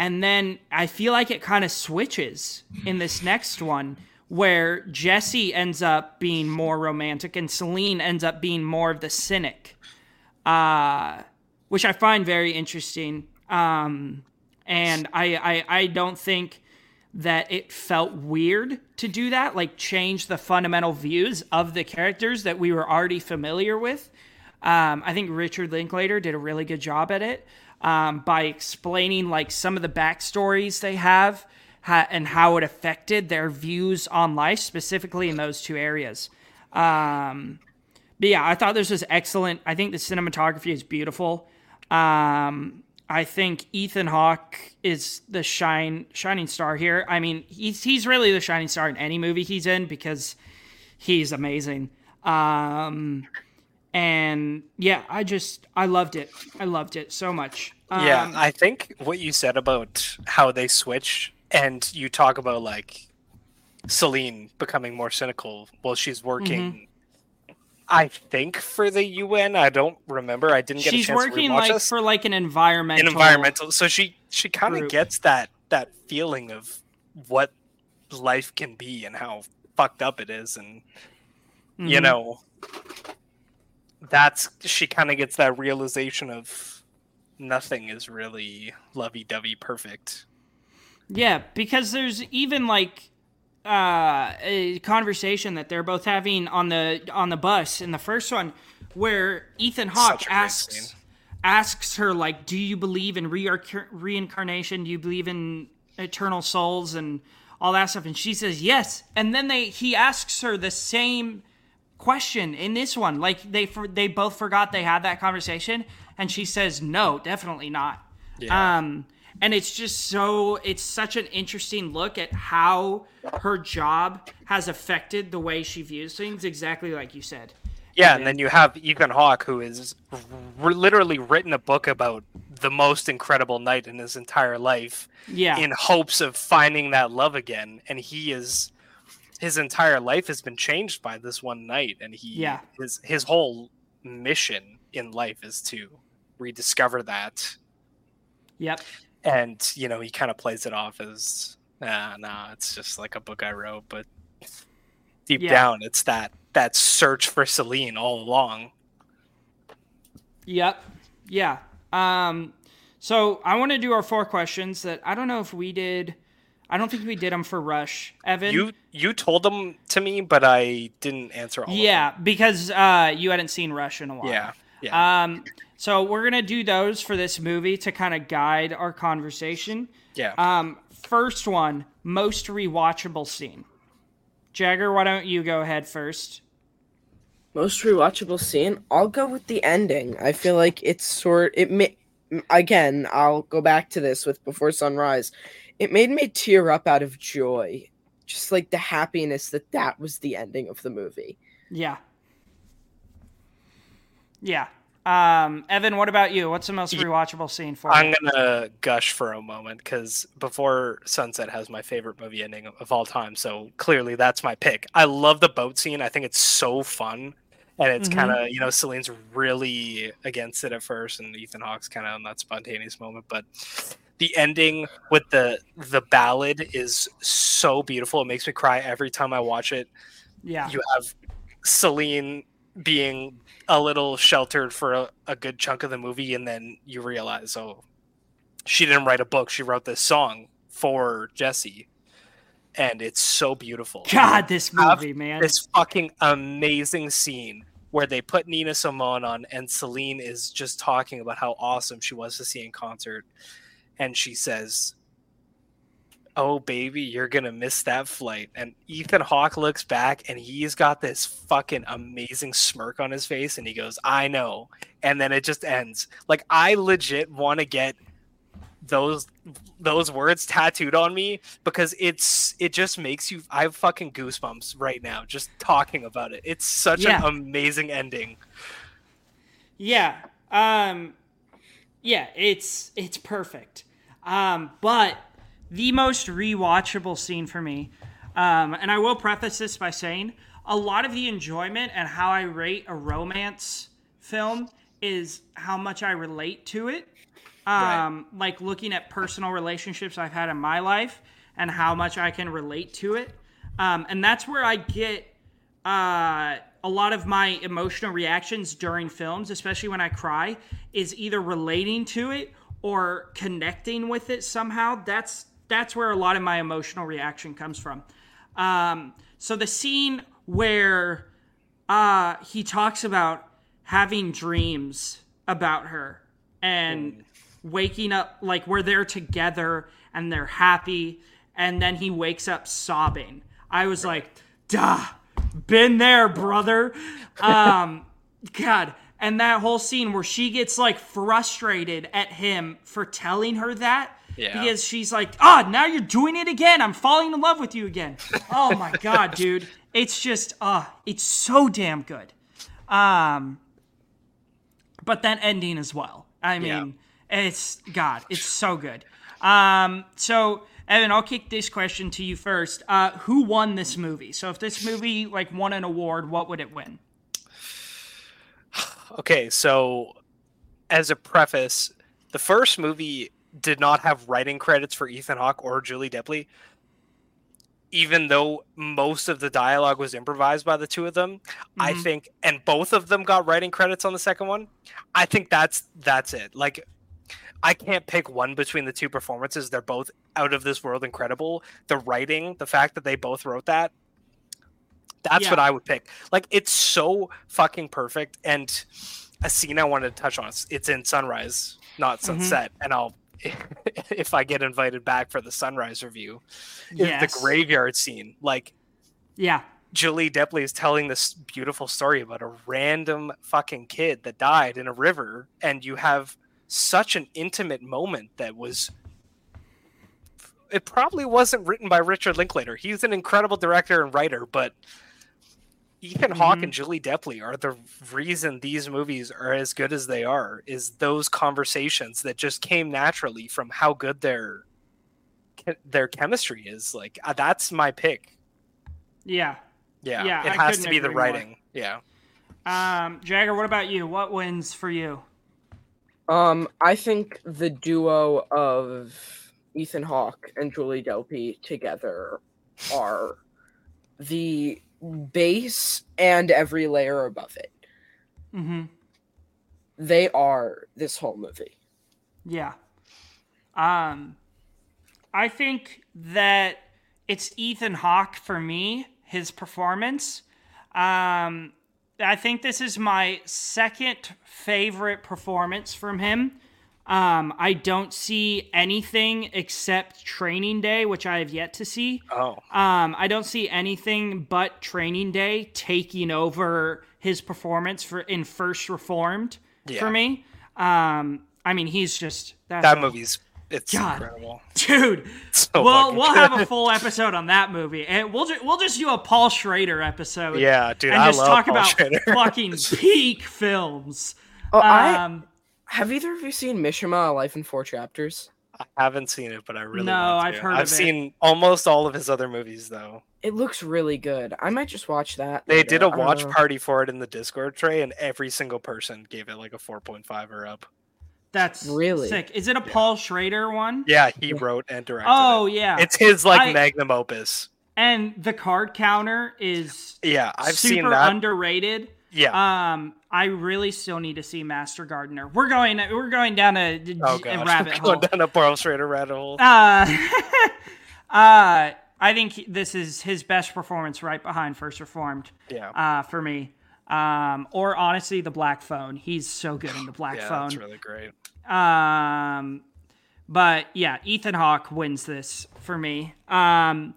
and then I feel like it kind of switches in this next one where Jesse ends up being more romantic and Celine ends up being more of the cynic, uh, which I find very interesting. Um, and I, I, I don't think that it felt weird to do that, like change the fundamental views of the characters that we were already familiar with. Um, I think Richard Linklater did a really good job at it um, by explaining like some of the backstories they have ha- and how it affected their views on life, specifically in those two areas. Um, but yeah, I thought this was excellent. I think the cinematography is beautiful. Um, I think Ethan Hawke is the shine shining star here. I mean, he's he's really the shining star in any movie he's in because he's amazing. Um, and yeah, I just I loved it. I loved it so much. Um, yeah i think what you said about how they switch and you talk about like celine becoming more cynical while she's working Mm-hmm. i think for the un i don't remember i didn't get she's a chance working to like this for like an environmental. an environmental so she she kind of gets that that feeling of what life can be and how fucked up it is and you Mhm. know that's she kind of gets that realization of nothing is really lovey-dovey perfect Yeah, because there's even like uh, a conversation that they're both having on the on the bus in the first one, where Ethan Hawke Such a great asks asks her like, "Do you believe in reincar- reincarnation? Do you believe in eternal souls and all that stuff?" And she says yes. And then they he asks her the same question in this one. Like they for, they both forgot they had that conversation, and she says no, definitely not. Yeah. Um, and it's just so it's such an interesting look at how her job has affected the way she views things, exactly like you said. yeah and then you have ethan hawke who is r- literally written a book about the most incredible night in his entire life Yeah, in hopes of finding that love again and he is his entire life has been changed by this one night and he Yeah. his his whole mission in life is to rediscover that Yep. and you know he kind of plays it off as nah nah it's just like a book i wrote but deep Yeah. down it's that that search for celine all along Yep. Yeah. Um, so I want to do our four questions that I don't know if we did. I don't think we did them for Rush, Evan. you you told them to me but i didn't answer all yeah, because uh, you hadn't seen Rush in a while. yeah yeah Um, so we're gonna do those for this movie to kind of guide our conversation. yeah Um, first one, most rewatchable scene. Jagger, why don't you go ahead first? Most rewatchable scene? I'll go with the ending. I feel like it's sort it may again, I'll go back to this with Before Sunrise. It made me tear up out of joy. Just like the happiness that that was the ending of the movie. Yeah. Yeah. Um, Evan, what about you? What's the most rewatchable scene for I'm you? gonna gush for a moment because Before Sunset has my favorite movie ending of- of all time. So clearly, that's my pick. I love the boat scene. I think it's so fun, and it's Mhm. kind of you know Celine's really against it at first, and Ethan Hawke's kind of on that spontaneous moment. But the ending with the the ballad is so beautiful. It makes me cry every time I watch it. Yeah. You have Celine being a little sheltered for a, a good chunk of the movie and then you realize oh she didn't write a book she wrote this song for jesse and it's so beautiful God, this movie, man. this fucking amazing scene where they put nina simone on and celine is just talking about how awesome she was to see in concert and she says oh baby you're gonna miss that flight and ethan hawke looks back and he's got this fucking amazing smirk on his face and he goes i know and then it just ends like i legit want to get those those words tattooed on me because it's it just makes you i have fucking goosebumps right now just talking about it it's such Yeah. an amazing ending Yeah. Um yeah, it's it's perfect. Um but the most rewatchable scene for me um and I will preface this by saying a lot of the enjoyment and how I rate a romance film is how much I relate to it. Right. Um like looking at personal relationships I've had in my life and how much I can relate to it. Um and that's where I get uh, a lot of my emotional reactions during films, especially when I cry, is either relating to it or connecting with it somehow. That's that's where a lot of my emotional reaction comes from. Um, so the scene where uh, he talks about having dreams about her and waking up like we're there together and they're happy and then he wakes up sobbing i was like duh been there brother *laughs* um god and that whole scene where she gets like frustrated at him for telling her that Yeah. because she's like ah now you're doing it again i'm falling in love with you again *laughs* oh my god dude it's just uh it's so damn good um but that ending as well. I mean, it's God, it's so good. Um, so Evan, I'll kick this question to you first. Uh, who won this movie? So if this movie like won an award, what would it win? Okay, so as a preface, the first movie did not have writing credits for Ethan Hawke or Julie Depley, even though most of the dialogue was improvised by the two of them. I Mhm. think, and both of them got writing credits on the second one. I think that's that's it. Like, I can't pick one between the two performances. They're both out of this world incredible. The writing, the fact that they both wrote that, that's Yeah. what I would pick. Like it's so fucking perfect. And a scene I wanted to touch on. It's, it's in Sunrise, not Mm-hmm. Sunset. And I'll, *laughs* if I get invited back for the Sunrise review, Yes. the graveyard scene. Like Yeah, Julie Depley is telling this beautiful story about a random fucking kid that died in a river, and you have such an intimate moment that was. It probably wasn't written by Richard Linklater. He's an incredible director and writer, but Ethan Hawke Mhm. and Julie Depley are the reason these movies are as good as they are. Is those conversations that just came naturally from how good their their chemistry is. Like uh, that's my pick. Yeah. Yeah, Yeah, it I has to be the agree more. writing. Yeah, Um, Jagger, what about you? What wins for you? Um, I think the duo of Ethan Hawke and Julie Delpy together are the base and every layer above it. Mm-hmm. They are this whole movie. Yeah. Um, I think that it's Ethan Hawke for me, his performance. Um, I think this is my second favorite performance from him. Um, I don't see anything except Training Day, which I have yet to see. Oh, Um, I don't see anything but Training Day taking over his performance for in First Reformed Yeah. for me. Um, I mean, he's just that's that a- movie's it's God. incredible. *laughs* dude. *laughs* So we'll we'll have a full episode on that movie, and we'll ju- we'll just do a Paul Schrader episode. Yeah, dude, and I just love talk Paul about Schrader. fucking *laughs* peak films. Oh, I Um, have either of you seen Mishima: A Life in Four Chapters? I haven't seen it, but I really No, want I've heard I've of it. seen almost all of his other movies though. It looks really good. I might just watch that. They later. did a watch party for it in the Discord Trey, and every single person gave it like a 4.5 or up. that's Really? sick. Is it a Yeah. Paul Schrader one? Yeah, he wrote and directed Oh it. yeah, It's his like I- magnum opus. and the card counter is Yeah, I've super seen that. underrated. Yeah. Um, I really still need to see Master Gardener. We're going we're going down a, oh a rabbit *laughs* going down a Paul Schrader rabbit hole. Uh, *laughs* uh, I think this is his best performance, right behind First Reformed. yeah, Uh, for me. Um, or honestly, the Black Phone. He's so good in the Black yeah, Phone. that's really great. Um, but yeah, Ethan Hawke wins this for me. Um,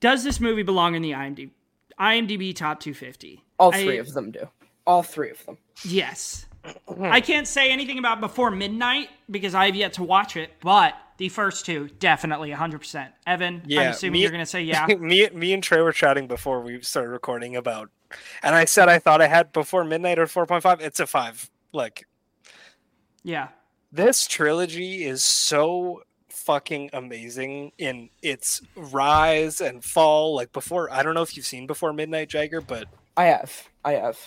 does this movie belong in the IMDb IMDb top 250? All I- three of them do. All three of them. Yes. Mm-hmm. I can't say anything about Before Midnight because I have yet to watch it, but the first two definitely 100%. Evan, I'm assuming me- you're going to say yeah. *laughs* me, me and Trey were chatting before we started recording about, and I said I thought I had before midnight or 4.5. It's a five. Like yeah. this trilogy is so fucking amazing in its rise and fall. Like before, I don't know if you've seen Before Midnight Jagger, but I have. I have.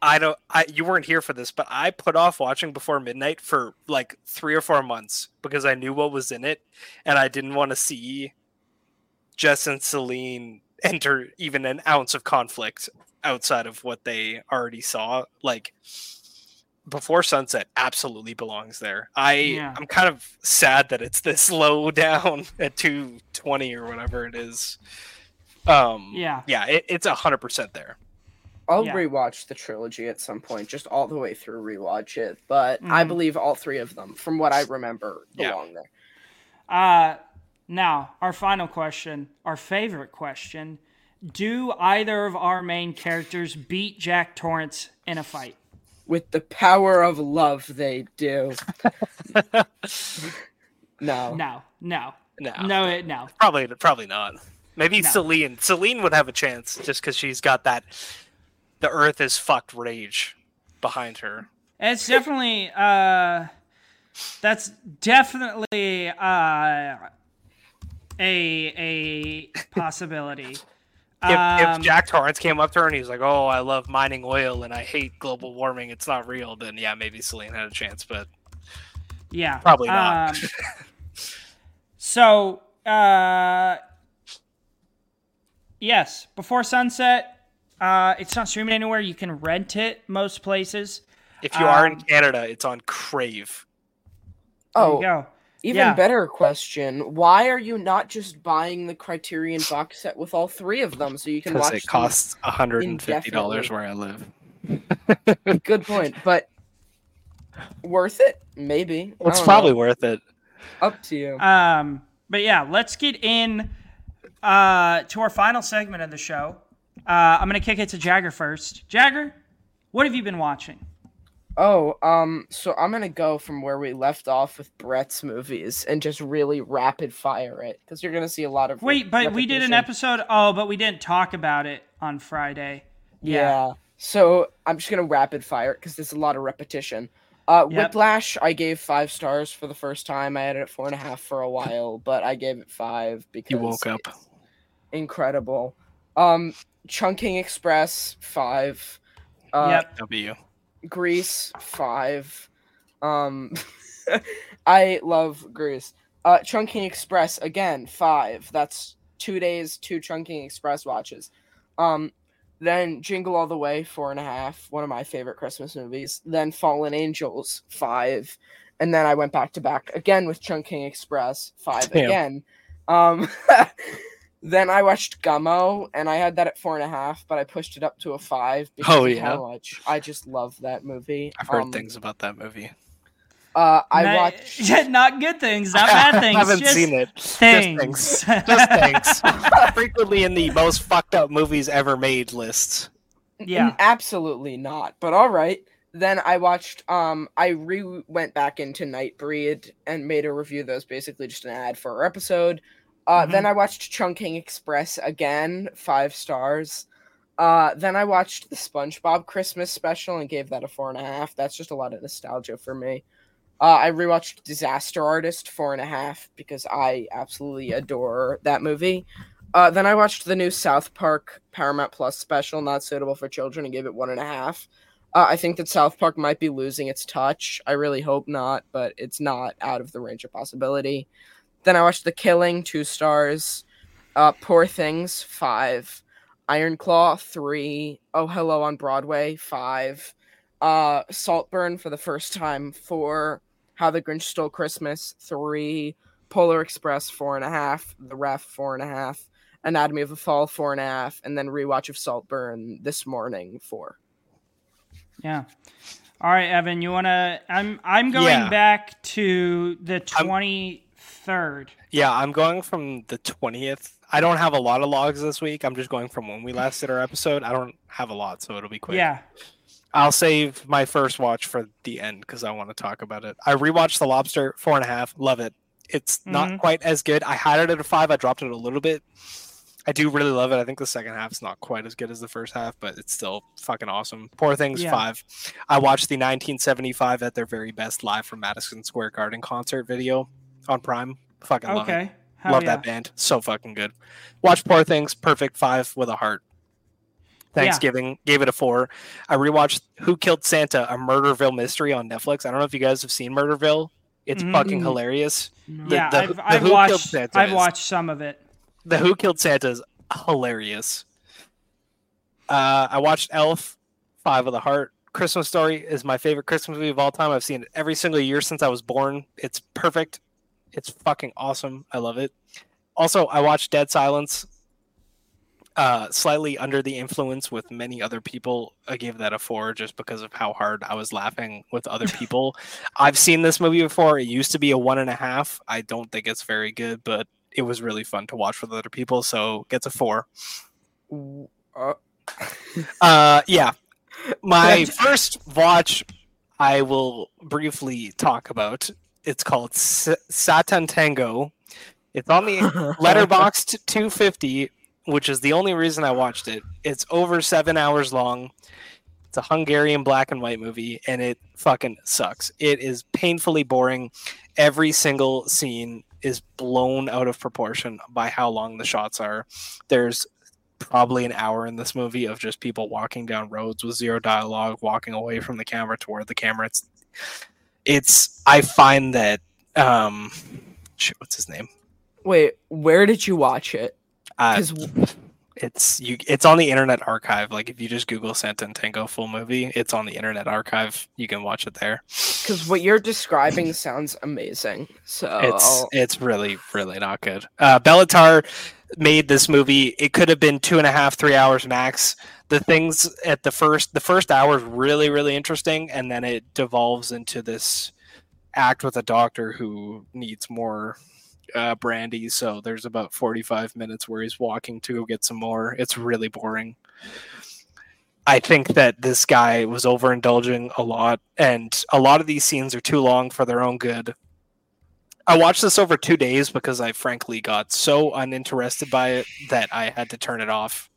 I don't. I you weren't here for this, but I put off watching Before Midnight for like three or four months because I knew what was in it, and I didn't want to see Jess and Celine enter even an ounce of conflict outside of what they already saw. Like Before Sunset absolutely belongs there. I Yeah. I'm kind of sad that it's this low *laughs* down at 220 or whatever it is. Um Yeah. yeah, it, it's a hundred percent there. I'll Yeah. rewatch the trilogy at some point, just all the way through rewatch it. But I Mhm. believe all three of them, from what I remember, Yeah. belong there. Uh, now, our final question, our favorite question. Do either of our main characters beat Jack Torrance in a fight? With the power of love, they do. *laughs* no. No, no, No, no, it- no. probably probably not. Maybe No. Celine. Celine would have a chance just because she's got that. The Earth is fucked rage behind her. It's definitely uh that's definitely uh a a possibility. If, Um, if Jack Torrance came up to her and he's like, "Oh, I love mining oil and I hate global warming. It's not real," then yeah, maybe Celine had a chance, but yeah. probably not. Um, *laughs* so uh yes, before sunset, uh it's not streaming anywhere. You can rent it most places. if you are in um, Canada, it's on Crave. There Oh, you go. even yeah. better question. Why are you not just buying the Criterion box set with all three of them so you can watch it costs hundred and fifty dollars where I live. *laughs* Good point. But worth it? Maybe. I It's probably know. worth it. up to you. Um, but yeah, let's get in uh, to our final segment of the show. Uh, I'm gonna kick it to Jagger first. Jagger, what have you been watching? Oh, um, so I'm gonna go from where we left off with Brett's movies and just really rapid fire it because you're gonna see a lot of. Wait, but we did an episode. Oh, but we didn't talk about it on Friday. Yeah. So I'm just gonna rapid fire it because there's a lot of repetition. Uh, Yep. Whiplash, I gave five stars for the first time. I had it at four and a half for a while, but I gave it five because You woke up. incredible. Um, Chungking Express five. Uh, yep. W. Grease five. Um, *laughs* I love Grease. Uh, Chungking Express again five. That's two days, two Chungking Express watches. Um, then Jingle All the Way four and a half. One of my favorite Christmas movies. Then Fallen Angels five, and then I went back to back again with Chungking Express five Damn. again. Um, *laughs* then I watched Gummo, and I had that at four and a half, but I pushed it up to a five because Oh, yeah. how much I just love that movie. I've heard Um, things about that movie. Uh, I Not- watched. *laughs* not good things, not bad *laughs* things. I haven't just seen it. Things. Just things. Just things. *laughs* Frequently in the most fucked up movies ever made lists. yeah. Absolutely not. But all right. Then I watched. Um, I re went back into Nightbreed and made a review. That was basically just an ad for our episode. Uh, Mhm. Then I watched Chungking Express again, five stars. Uh, then I watched the SpongeBob Christmas special and gave that a four and a half. That's just a lot of nostalgia for me. Uh, I rewatched Disaster Artist four and a half because I absolutely adore that movie. Uh, then I watched the new South Park Paramount Plus special, not suitable for children, and gave it one and a half. Uh, I think that South Park might be losing its touch. I really hope not, but it's not out of the range of possibility. Then I watched The Killing, two stars. Uh, Poor Things, five. Iron Claw, three. Oh Hello on Broadway, five. Uh, Saltburn for the first time, four. How the Grinch Stole Christmas, three. Polar Express, four and a half. The Ref, four and a half. Anatomy of a Fall, four and a half. And then rewatch of Saltburn this morning, four. Yeah. All right, Evan, you want to I'm I'm going Yeah. back to the I'm- 23rd. Yeah, I'm going from the 20th. I don't have a lot of logs this week. I'm just going from when we last did our episode. I don't have a lot, so it'll be quick. Yeah. I'll save my first watch for the end because I want to talk about it. I rewatched The Lobster, four and a half. Love it. It's not mm-hmm. quite as good. I had it at a five. I dropped it a little bit. I do really love it. I think the second half is not quite as good as the first half, but it's still fucking awesome. Poor Things, Yeah. five. I watched the 1975 at their very best live from Madison Square Garden concert video on Prime. Fucking love it. Okay. Hell Love yeah. that band. So fucking good. Watch Poor Things. Perfect five with a heart. Thanksgiving gave it a four. I rewatched Who Killed Santa, a Murderville mystery on Netflix. I don't know if you guys have seen Murderville. It's Mhm. fucking hilarious. The- yeah, the- I've, the I've watched Santa I've is- watched some of it. The Who Killed Santa is hilarious. Uh, I watched Elf, Five of the Heart. Christmas Story is my favorite Christmas movie of all time. I've seen it every single year since I was born. It's perfect. It's fucking awesome. I love it. Also, I watched Dead Silence. Uh, slightly under the influence with many other people. I gave that a four just because of how hard I was laughing with other *laughs* people. I've seen this movie before. It used to be a one and a half. I don't think it's very good, but it was really fun to watch with other people. So gets a four. Uh, *laughs* Uh, yeah. My first watch, I will briefly talk about. It's called S- Satan Tango. It's on the *laughs* Letterboxd 250, which is the only reason I watched it. It's over seven hours long. It's a Hungarian black and white movie, and it fucking sucks. It is painfully boring. Every single scene is blown out of proportion by how long the shots are. There's probably an hour in this movie of just people walking down roads with zero dialogue, walking away from the camera toward the camera. It's, it's I find that um, shit, what's his name? Wait, where did you watch it? Uh, Because it's you. It's on the Internet Archive. Like if you just Google Santa and Tango full movie, it's on the Internet Archive. You can watch it there. because what you're describing sounds amazing. So it's I'll- it's really really not good. Uh, Béla Tarr made this movie. It could have been two and a half, three hours max. The things at the first the first hour is really really interesting, and then it devolves into this act with a doctor who needs more uh, brandy. So there's about forty five minutes where he's walking to go get some more. It's really boring. I think that this guy was overindulging a lot, and a lot of these scenes are too long for their own good. I watched this over two days because I frankly got so uninterested by it that I had to turn it off.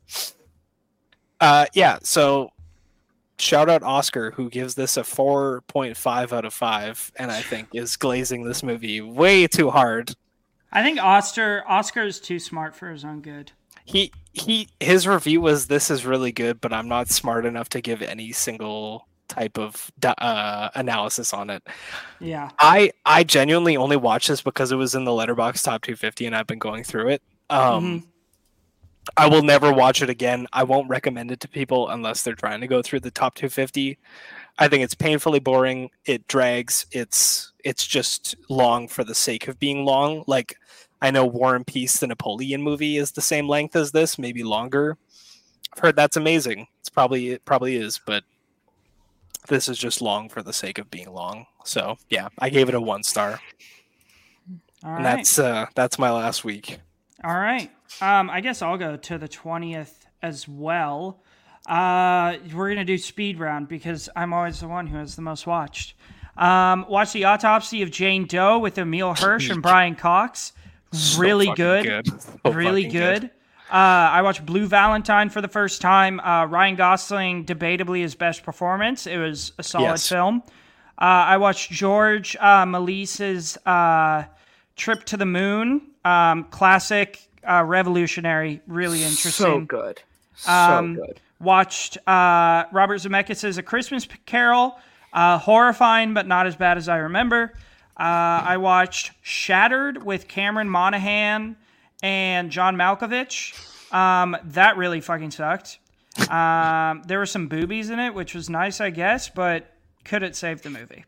Uh, yeah, so shout out Oscar who gives this a 4.5 out of 5 and I think is glazing this movie way too hard. I think Oscar Oscar is too smart for his own good. he he his review was this is really good, but I'm not smart enough to give any single type of uh, analysis on it. Yeah. I I genuinely only watched this because it was in the Letterboxd top 250 and I've been going through it. Um Mhm. I will never watch it again. I won't recommend it to people unless they're trying to go through the top 250. I think it's painfully boring. It drags. It's it's just long for the sake of being long. Like I know War and Peace, the Napoleon movie, is the same length as this, maybe longer. I've heard that's amazing. It's probably it probably is, but this is just long for the sake of being long. So yeah, I gave it a one star, All and right. that's uh, that's my last week. All right. Um, I guess I'll go to the 20th as well. Uh, we're going to do speed round because I'm always the one who has the most watched. Um, watch the autopsy of Jane Doe with Emile Hirsch and *laughs* Brian Cox. So Really fucking good. So really fucking good. Uh, I watched Blue Valentine for the first time. Uh, Ryan Gosling, debatably his best performance. It was a solid Yes. film. Uh, I watched George uh, Méliès's uh, Trip to the Moon. Um, classic, uh, revolutionary, really interesting. So good. So Um, good. Watched uh, Robert Zemeckis' A Christmas Carol. Uh, horrifying, but not as bad as I remember. Uh, I watched Shattered with Cameron Monaghan and John Malkovich. Um, that really fucking sucked. Um, there were some boobies in it, which was nice, I guess, but could it save the movie?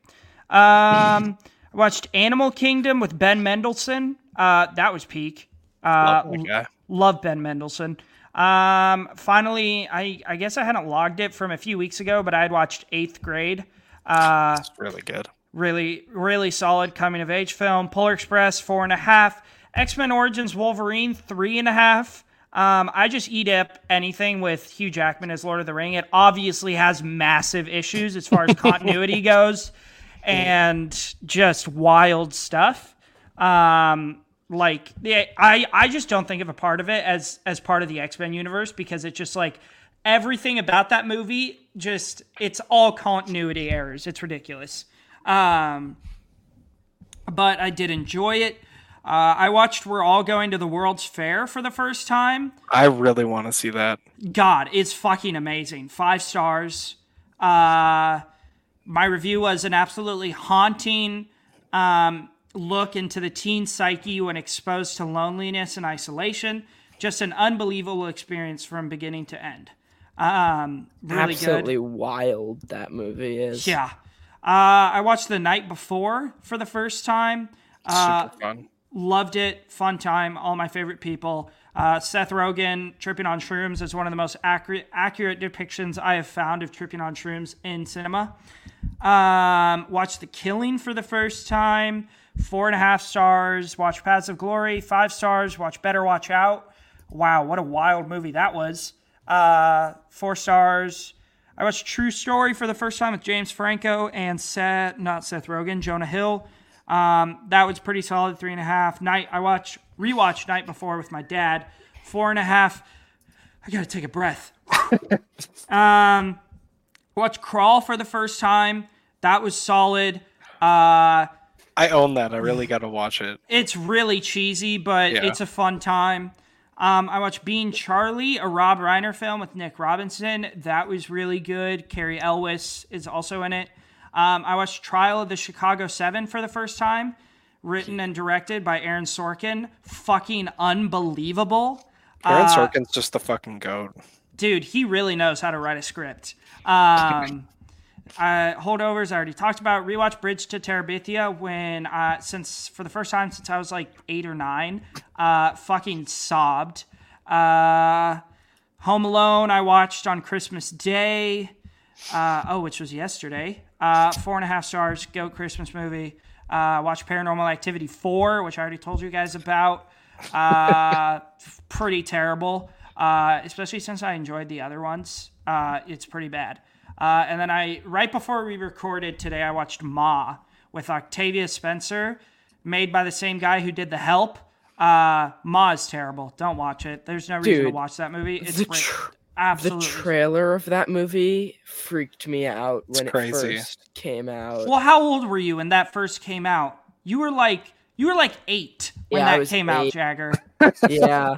Um, I watched Animal Kingdom with Ben Mendelsohn. Uh, that was peak. Uh, Love. Love Ben Mendelsohn. Um, finally, I, I guess I hadn't logged it from a few weeks ago, but I had watched Eighth Grade. Uh, really good. really, really solid coming of age film. Polar Express, four and a half. X Men Origins Wolverine, three and a half. Um, I just eat up anything with Hugh Jackman as Lord of the Ring. It obviously has massive issues as far as continuity *laughs* goes and just wild stuff. Um, like yeah, I, I just don't think of a part of it as as part of the X Men universe because it's just like everything about that movie just it's all continuity errors. It's ridiculous. Um, but I did enjoy it. Uh, I watched We're All Going to the World's Fair for the first time. I really want to see that. God, it's fucking amazing. Five stars. Uh, my review was an absolutely haunting um, look into the teen psyche when exposed to loneliness and isolation. Just an unbelievable experience from beginning to end. Um, really Absolutely good. wild that movie is. Yeah. Uh, I watched The Night Before for the first time. Uh, Super fun. loved it fun time all my favorite people uh, seth rogen tripping on shrooms is one of the most accurate accurate depictions i have found of tripping on shrooms in cinema um, watched the killing for the first time four and a half stars watch paths of glory five stars watch better watch out wow what a wild movie that was uh, four stars I watched True Story for the first time with James Franco and Seth, not Seth Rogen, Jonah Hill. Um, that was pretty solid, three and a half. Night I watched rewatched Night Before with my dad, four and a half. I gotta take a breath. *laughs* um, watched Crawl for the first time. That was solid. Uh, I own that. I really got to watch it. it's really cheesy, but Yeah. it's a fun time. Um, I watched Being Charlie, a Rob Reiner film with Nick Robinson. That was really good. Cary Elwes is also in it. Um, I watched Trial of the Chicago Seven for the first time, written and directed by Aaron Sorkin. Fucking unbelievable. Aaron Uh, Sorkin's just the fucking goat. dude, he really knows how to write a script. Um, *laughs* uh, holdovers, I already talked about. Rewatch Bridge to Terabithia when, uh, since for the first time since I was like eight or nine, uh, fucking sobbed. Uh, Home Alone, I watched on Christmas Day. Uh, oh, which was yesterday. Uh, four and a half stars. Goat Christmas movie. Uh, watched Paranormal Activity 4, which I already told you guys about. Uh, *laughs* pretty terrible, uh, especially since I enjoyed the other ones. Uh, it's pretty bad. Uh, and then I, right before we recorded today, I watched Ma with Octavia Spencer, made by the same guy who did The Help. Uh, Ma is terrible. Don't watch it. There's no reason to watch that movie. It's the great. tr- The trailer of that movie freaked me out when it crazy. first came out. Well, how old were you when that first came out? You were like you were like eight when Yeah, that was came out. Jagger. *laughs* yeah,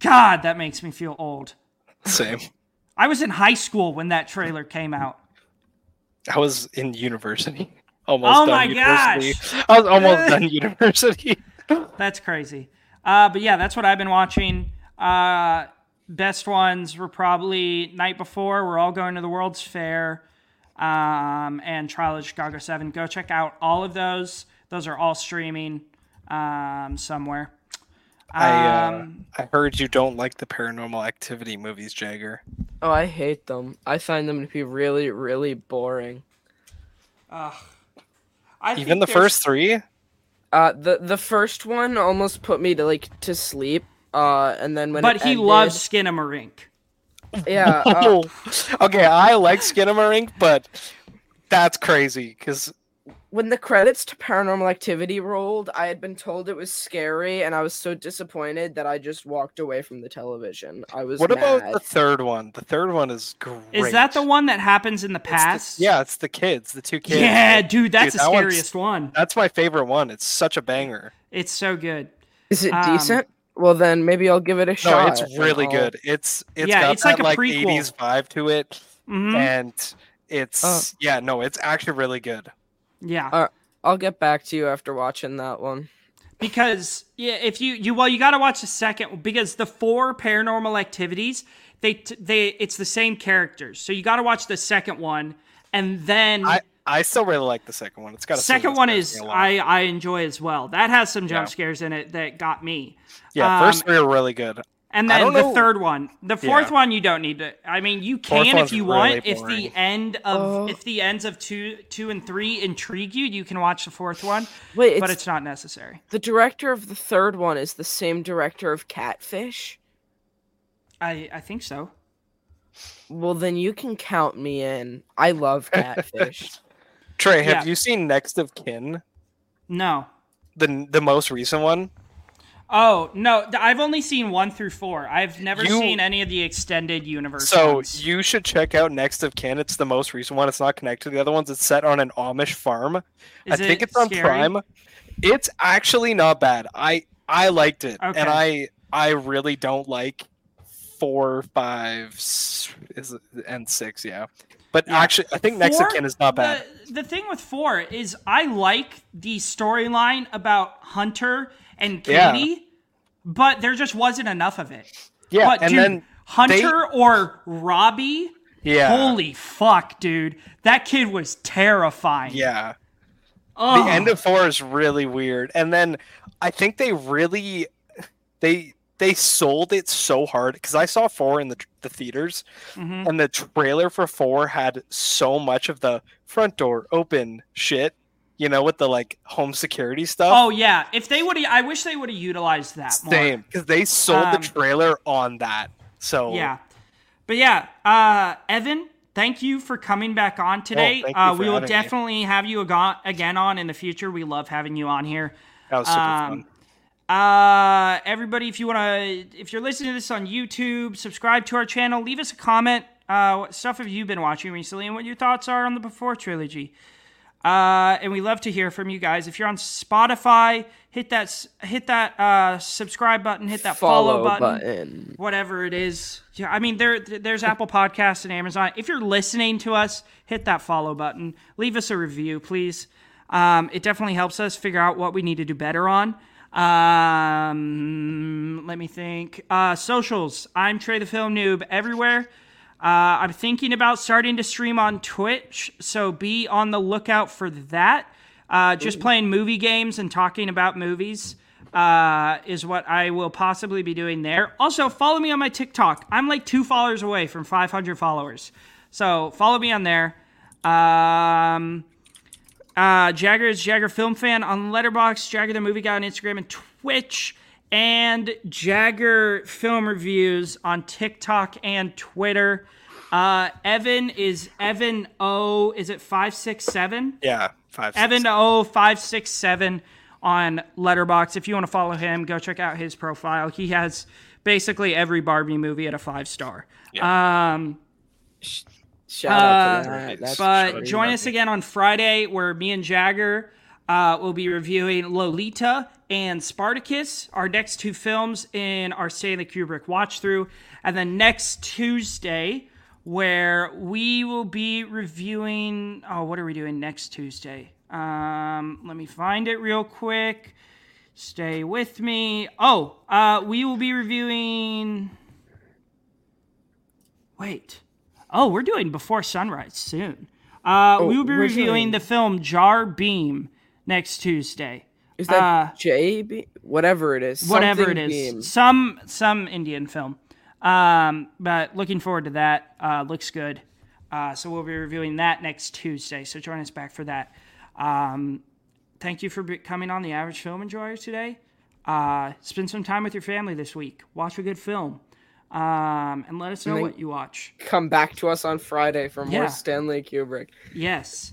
God, that makes me feel old. Same. I was in high school when that trailer came out. I was in university. *laughs* Almost Oh done my university. *laughs* I was almost done university. *laughs* That's crazy. Uh, but yeah, that's what I've been watching. Uh, best ones were probably Night Before. We're all going to the World's Fair, um, and Trial of Chicago Seven. Go check out all of those. Those are all streaming um, somewhere. I uh, Um, I heard you don't like the paranormal activity movies, Jagger. Oh, I hate them. I find them to be really, really boring. ugh. I Even think the there's- first three? Uh, the the first one almost put me to like to sleep. Uh, and then when But it he ended- loves Skinamarink. yeah. *laughs* Uh, okay, I like Skinamarink, but that's crazy because when the credits to Paranormal Activity rolled, I had been told it was scary, and I was so disappointed that I just walked away from the television. I was what about the third one? The third one is great. Is that the one that happens in the It's the- past? yeah, it's the kids, the two kids. Yeah, dude, that's Dude, the that scariest one. That's my favorite one. It's such a banger. It's so good. Is it um, decent? Well, then maybe I'll give it a No, shot. it's really I'll- good. It's it's Yeah, got it's like that a like 80s vibe to it, hmm and it's Uh. yeah, no, it's actually really good. Yeah. Uh, I'll get back to you after watching that one. because yeah if you you well you got to watch the second because the four paranormal activities they they it's the same characters so you got to watch the second one and then I I still really like the second one. It's got a second one is me a lot. I I enjoy as well that has some jump Yeah. scares in it that got me yeah. um, First three are really good. And then the know- third one the fourth Yeah. one you don't need to I mean you Fourth can if one's you really want if the end of Oh. if the ends of two two and three intrigue you you can watch the fourth one Wait, it's, but it's not necessary the director of the third one is the same director of Catfish. I I think so Well, then you can count me in. I love *laughs* Catfish. Trey, have Yeah. you seen Next of Kin? no The the most recent one? Oh no, I've only seen one through four. I've never You- seen any of the extended universe. So ones. you should check out Next of Kin. It's the most recent one. It's not connected to the other ones. It's set on an Amish farm. I Is think it it's on scary? Prime. It's actually not bad. I I liked it, Okay. and I I really don't like four, five, is and six. Yeah, but Yeah. actually, I think Next of Four- Kin is not bad. The, the thing with four is I like the storyline about Hunter and Yeah. Katie, but there just wasn't enough of it. yeah, but and dude, then Hunter or Robbie, yeah, holy fuck, dude, that kid was terrifying. yeah. Ugh. the end of four is really weird and then i think they really they they sold it so hard because i saw four in the, the theaters Mhm. and the trailer for four had so much of the front door open shit you know with the like home security stuff Oh yeah, if they would, I wish they would have utilized that more. same because they sold Um, the trailer on that so Yeah. But yeah, uh, Evan, thank you for coming back on today. Oh, thank you uh, we will having me. definitely have you ago- again on in the future. We love having you on here. that was super Um, fun Uh, everybody, if you want to, if you're listening to this on YouTube, subscribe to our channel, leave us a comment. Uh, what stuff have you been watching recently and what your thoughts are on the Before trilogy? Uh, and we love to hear from you guys. If you're on Spotify, hit that hit that uh, subscribe button, hit that follow, button whatever it is. Yeah, I mean there there's Apple Podcasts and Amazon. If you're listening to us, hit that follow button. Leave us a review, please. Um, it definitely helps us figure out what we need to do better on. Um, let me think. Uh, socials. I'm Trey the Film Noob everywhere. Uh, I'm thinking about starting to stream on Twitch, so be on the lookout for that. Uh, just playing movie games and talking about movies uh, is what I will possibly be doing there. Also, follow me on my TikTok. I'm like two followers away from 500 followers, so follow me on there. Um, uh, Jagger is Jagger Film Fan on Letterboxd, Jagger the Movie Guy on Instagram and Twitch, and Jagger Film Reviews on TikTok and Twitter. Uh, Evan is Evan O. Is it five six seven? yeah five six. Evan O five six seven on Letterboxd. If you want to follow him, go check out his profile. He has basically every Barbie movie at a five star. Um, Shout out to Uh, that. That's but join us again on Friday where me and Jagger Uh, we'll be reviewing Lolita and Spartacus, our next two films in our Stanley Kubrick watch through. And then next Tuesday, where we will be reviewing. Oh, what are we doing next Tuesday? Um, let me find it real quick. Stay with me. Oh, uh, we will be reviewing. Wait. Oh, we're doing Before Sunrise soon. Uh, we will be reviewing doing- the film Jai Bhim next Tuesday. Is that Uh, J B? Whatever it is. Whatever it is, Beam. some some Indian film. Um, but looking forward to that. Uh, looks good. Uh, so we'll be reviewing that next Tuesday. So join us back for that. Um, thank you for coming on the Average Film Enjoyer today. Uh, spend some time with your family this week. Watch a good film. Um, and let us know what you watch. Come back to us on Friday for more Yeah. Stanley Kubrick. Yes.